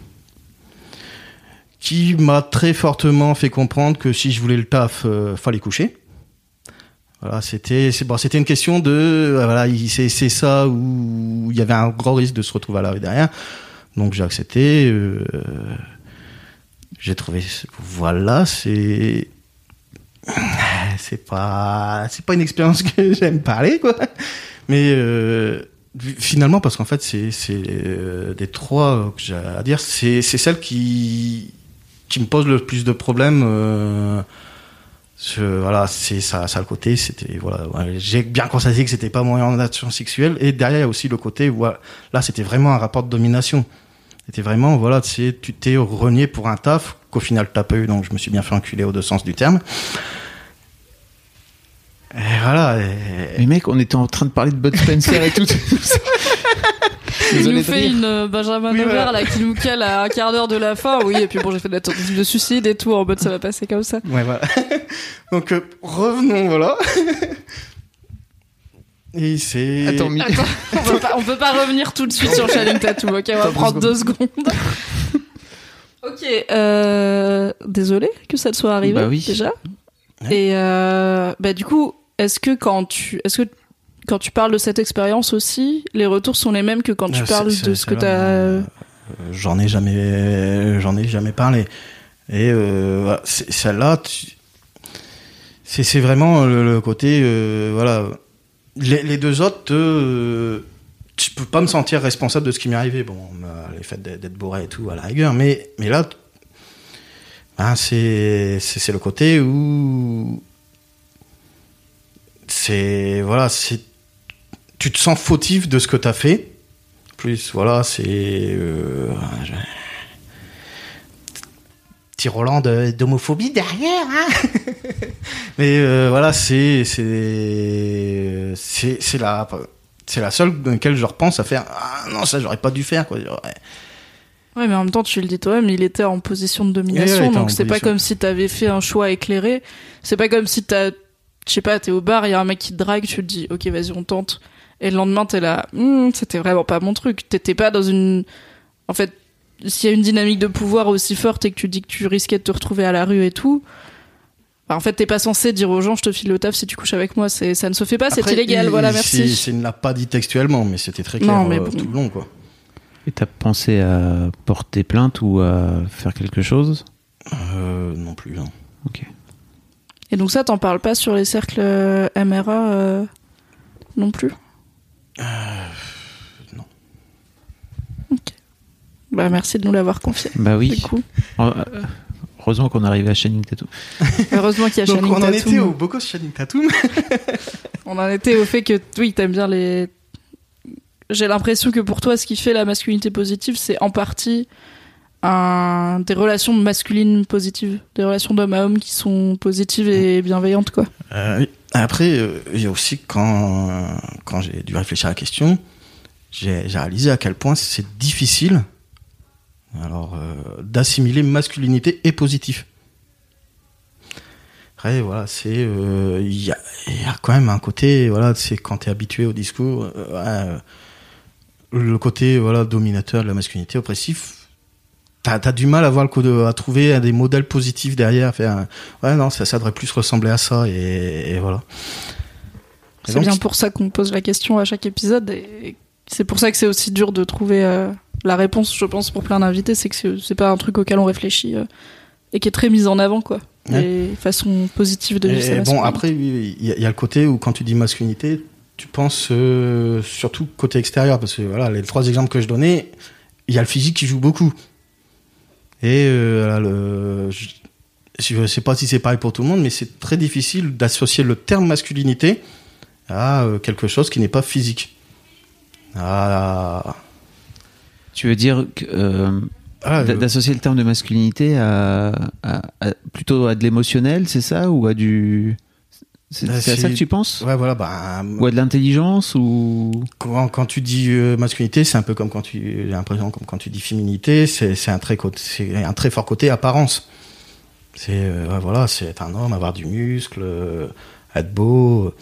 qui m'a très fortement fait comprendre que si je voulais le taf, euh, fallait coucher. Voilà, c'était bon, c'était une question de euh, voilà, il- c'est ça où il y avait un gros risque de se retrouver à la rue derrière. Donc j'ai accepté. euh, j'ai trouvé voilà, c'est c'est pas c'est pas une expérience que (laughs) j'aime parler quoi. Mais euh, finalement parce qu'en fait c'est c'est euh, des trois que j'ai à dire, c'est c'est celle qui qui me pose le plus de problèmes. euh, voilà, c'est ça, ça le côté, c'était voilà, j'ai bien constaté que c'était pas mon orientation sexuelle et derrière il y a aussi le côté où là c'était vraiment un rapport de domination. C'était vraiment voilà, tu sais, tu t'es renié pour un taf qu'au final t'as pas eu, donc je me suis bien fait enculer aux deux sens du terme. Et voilà. et- Mais mec, on était en train de parler de Bud Spencer et tout. (laughs) Il nous fait une euh, Benjamin Oui, Over voilà. là qui nous cale à un quart d'heure de la fin. Oui, et puis bon, j'ai fait de la tentative de suicide et tout en mode ça va passer comme ça. Ouais, voilà. (laughs) Donc euh, revenons, voilà. (laughs) Et c'est. Attends, on peut pas, on peut pas revenir tout de suite sur Channing Tatum, ok On va prendre deux secondes. ok, euh, désolé que ça te soit arrivé Bah oui. déjà. Ouais. Et euh, bah du coup, est-ce que quand tu, est-ce que quand tu parles de cette expérience aussi, les retours sont les mêmes que quand tu Ah, parles c'est- de c'est- ce que c'est t'as. vraiment, euh, J'en ai jamais, j'en ai jamais parlé. Et euh, voilà, c'est- celle-là, tu- c'est c'est vraiment le, le côté, euh, voilà. Les, deux autres, euh, je peux pas me sentir responsable de ce qui m'est arrivé. Bon, euh, les faits d'être bourré et tout, à la rigueur, mais là, ben, c'est le côté où c'est voilà, c'est tu te sens fautif de ce que tu as fait. Plus, voilà, c'est. Euh, Petit Roland de- d'homophobie derrière, hein (laughs) Mais euh, voilà, c'est. C'est c'est c'est la. C'est la seule dans laquelle je repense à faire Ah non, ça j'aurais pas dû faire, quoi. Ouais. Mais en même temps, tu le dis toi-même, il était en position de domination, donc c'est pas comme si t'avais fait un choix éclairé. C'est pas comme si t'as, je sais pas, t'es au bar, il y a un mec qui te drague, tu te dis, ok, vas-y, on tente. Et le lendemain, t'es là, Hmm, c'était vraiment pas mon truc. T'étais pas dans une, en fait, s'il y a une dynamique de pouvoir aussi forte et que tu dis que tu risquais de te retrouver à la rue et tout, bah, en fait, t'es pas censé dire aux gens, je te file le taf si tu couches avec moi. C'est, ça ne se fait pas, c'est illégal. il- Voilà, merci. c'est- Il ne l'a pas dit textuellement, mais c'était très clair Non, mais euh, bon. tout le long, quoi. Et t'as pensé à porter plainte ou à faire quelque chose? Euh, non plus, non. Ok. Et donc ça, t'en parles pas sur les cercles euh, MRA euh, non plus non. Ok. Bah merci de nous l'avoir confié. Bah Du oui. coup. Euh, Heureusement qu'on est arrivé à Channing Tatum. (laughs) Heureusement qu'il y a Donc Channing on en Tatum. était au Bocos Channing Tatum. (laughs) On en était au fait que oui, t'aimes bien les j'ai l'impression que pour toi, ce qui fait la masculinité positive, c'est en partie un, des relations masculines positives, des relations d'homme à homme qui sont positives et bienveillantes, quoi. Euh, oui. Après, euh, il y a aussi quand, quand j'ai dû réfléchir à la question, j'ai réalisé à quel point c'est difficile alors euh, d'assimiler masculinité et positif. Après, voilà, c'est euh, il y, a, il y a quand même un côté, voilà, c'est quand tu es habitué au discours, euh, le côté voilà dominateur de la masculinité oppressif. T'as as du mal à voir le coup de, à trouver des modèles positifs derrière, à faire un- ouais non ça, ça devrait plus ressembler à ça et, et voilà. C'est bien pour ça qu'on pose la question à chaque épisode et c'est pour ça que c'est aussi dur de trouver euh, la réponse, je pense, pour plein d'invités, c'est que c'est- pas un truc auquel on réfléchit euh, et qui est très mis en avant, quoi. Ouais. Les façons positives de vivre Et bon, après, il y, a- il y a le côté où quand tu dis masculinité, tu penses euh, surtout côté extérieur, parce que voilà, les trois exemples que je donnais, il y a le physique qui joue beaucoup. Et le, je, je sais pas si c'est pareil pour tout le monde, mais c'est très difficile d'associer le terme masculinité à quelque chose qui n'est pas physique. Ah, Tu veux dire que, euh, ah, d'a- d'associer le terme de masculinité à, à- à- plutôt à de l'émotionnel, c'est ça Ou à du. C'est Bah, à ça que tu penses? Ouais, voilà, bah, Ou à de l'intelligence ou... quand, quand tu dis euh, masculinité, c'est un peu comme quand tu, j'ai l'impression comme quand tu dis féminité, c'est un très c'est un très fort côté apparence. C'est euh, voilà, c'est être un homme, avoir du muscle, être beau.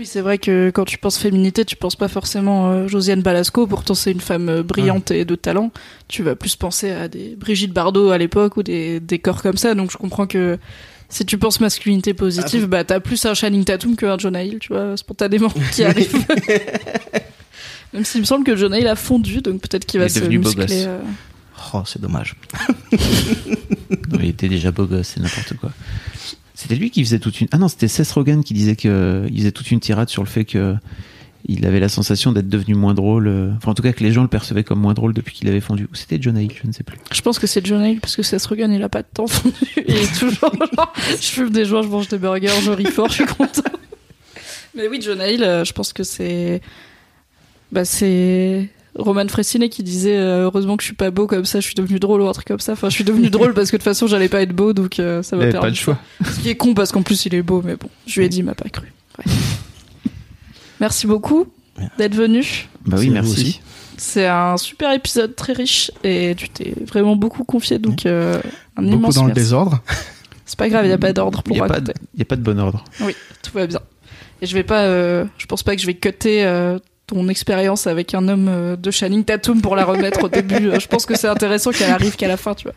Oui, c'est vrai que quand tu penses féminité, tu penses pas forcément euh, Josiane Balasco, pourtant c'est une femme euh, brillante et de talent. Tu vas plus penser à des Brigitte Bardot à l'époque ou des, des corps comme ça, donc je comprends que si tu penses masculinité positive, Ah, bah t'as plus un Channing Tatum qu'un Jonah Hill, tu vois, spontanément, (laughs) qui arrive. (laughs) Même s'il me semble que Jonah Hill a fondu, donc peut-être qu'il Il va se muscler. euh. Oh, c'est dommage. (laughs) Non, il était déjà beau gosse, c'est n'importe quoi. C'était lui qui faisait toute une. Ah non, c'était Seth Rogen qui disait que il faisait toute une tirade sur le fait que il avait la sensation d'être devenu moins drôle. euh, Enfin, en tout cas, que les gens le percevaient comme moins drôle depuis qu'il avait fondu. Ou c'était John Hill, je ne sais plus. Je pense que c'est Jonah Hill parce que Seth Rogen il a pas de temps fondu. (laughs) Il est toujours genre, je fume des joints, je mange des burgers, je ris fort, je suis content. Mais oui, Jonah Hill, euh, je pense que c'est. Bah, c'est. Roman Fressinet qui disait euh, heureusement que je suis pas beau comme ça, je suis devenu drôle ou un truc comme ça. Enfin, je suis devenu (laughs) drôle parce que de toute façon j'allais pas être beau donc euh, ça Il m'a perdu. pas le choix. Ce qui est con parce qu'en plus il est beau, mais bon, je lui ai dit, il m'a pas cru. Ouais. Merci beaucoup d'être venu. Bah oui, merci. aussi. C'est un super épisode très riche et tu t'es vraiment beaucoup confié donc euh, un Beaucoup immense dans le désordre. C'est pas grave, il y a pas d'ordre Il pour n'y a, pas raconter. de- il y a pas de bon ordre. Oui, tout va bien. Et je vais pas, euh, je pense pas que je vais cutter euh, ton expérience avec un homme euh, de Channing Tatum pour la remettre au (laughs) début. Euh, Je pense que c'est intéressant qu'elle arrive qu'à la fin, tu vois.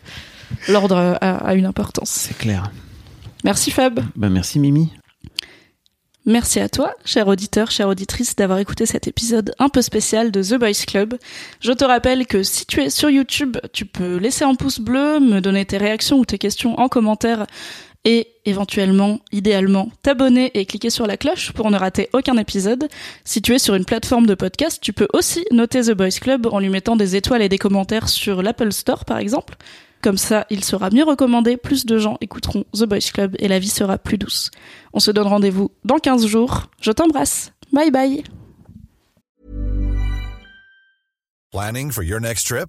L'ordre euh, a, a une importance. C'est clair. Merci Fab. Bah merci Mimi. Merci à toi, cher auditeur, chère auditrice, d'avoir écouté cet épisode un peu spécial de The Boys Club. Je te rappelle que si tu es sur YouTube, tu peux laisser un pouce bleu, me donner tes réactions ou tes questions en commentaire et éventuellement, idéalement, t'abonner et cliquer sur la cloche pour ne rater aucun épisode. Si tu es sur une plateforme de podcast, tu peux aussi noter The Boys Club en lui mettant des étoiles et des commentaires sur l'Apple Store par exemple. Comme ça, il sera mieux recommandé, plus de gens écouteront The Boys Club et la vie sera plus douce. On se donne rendez-vous dans 15 jours. Je t'embrasse. Bye bye. Planning for your next trip?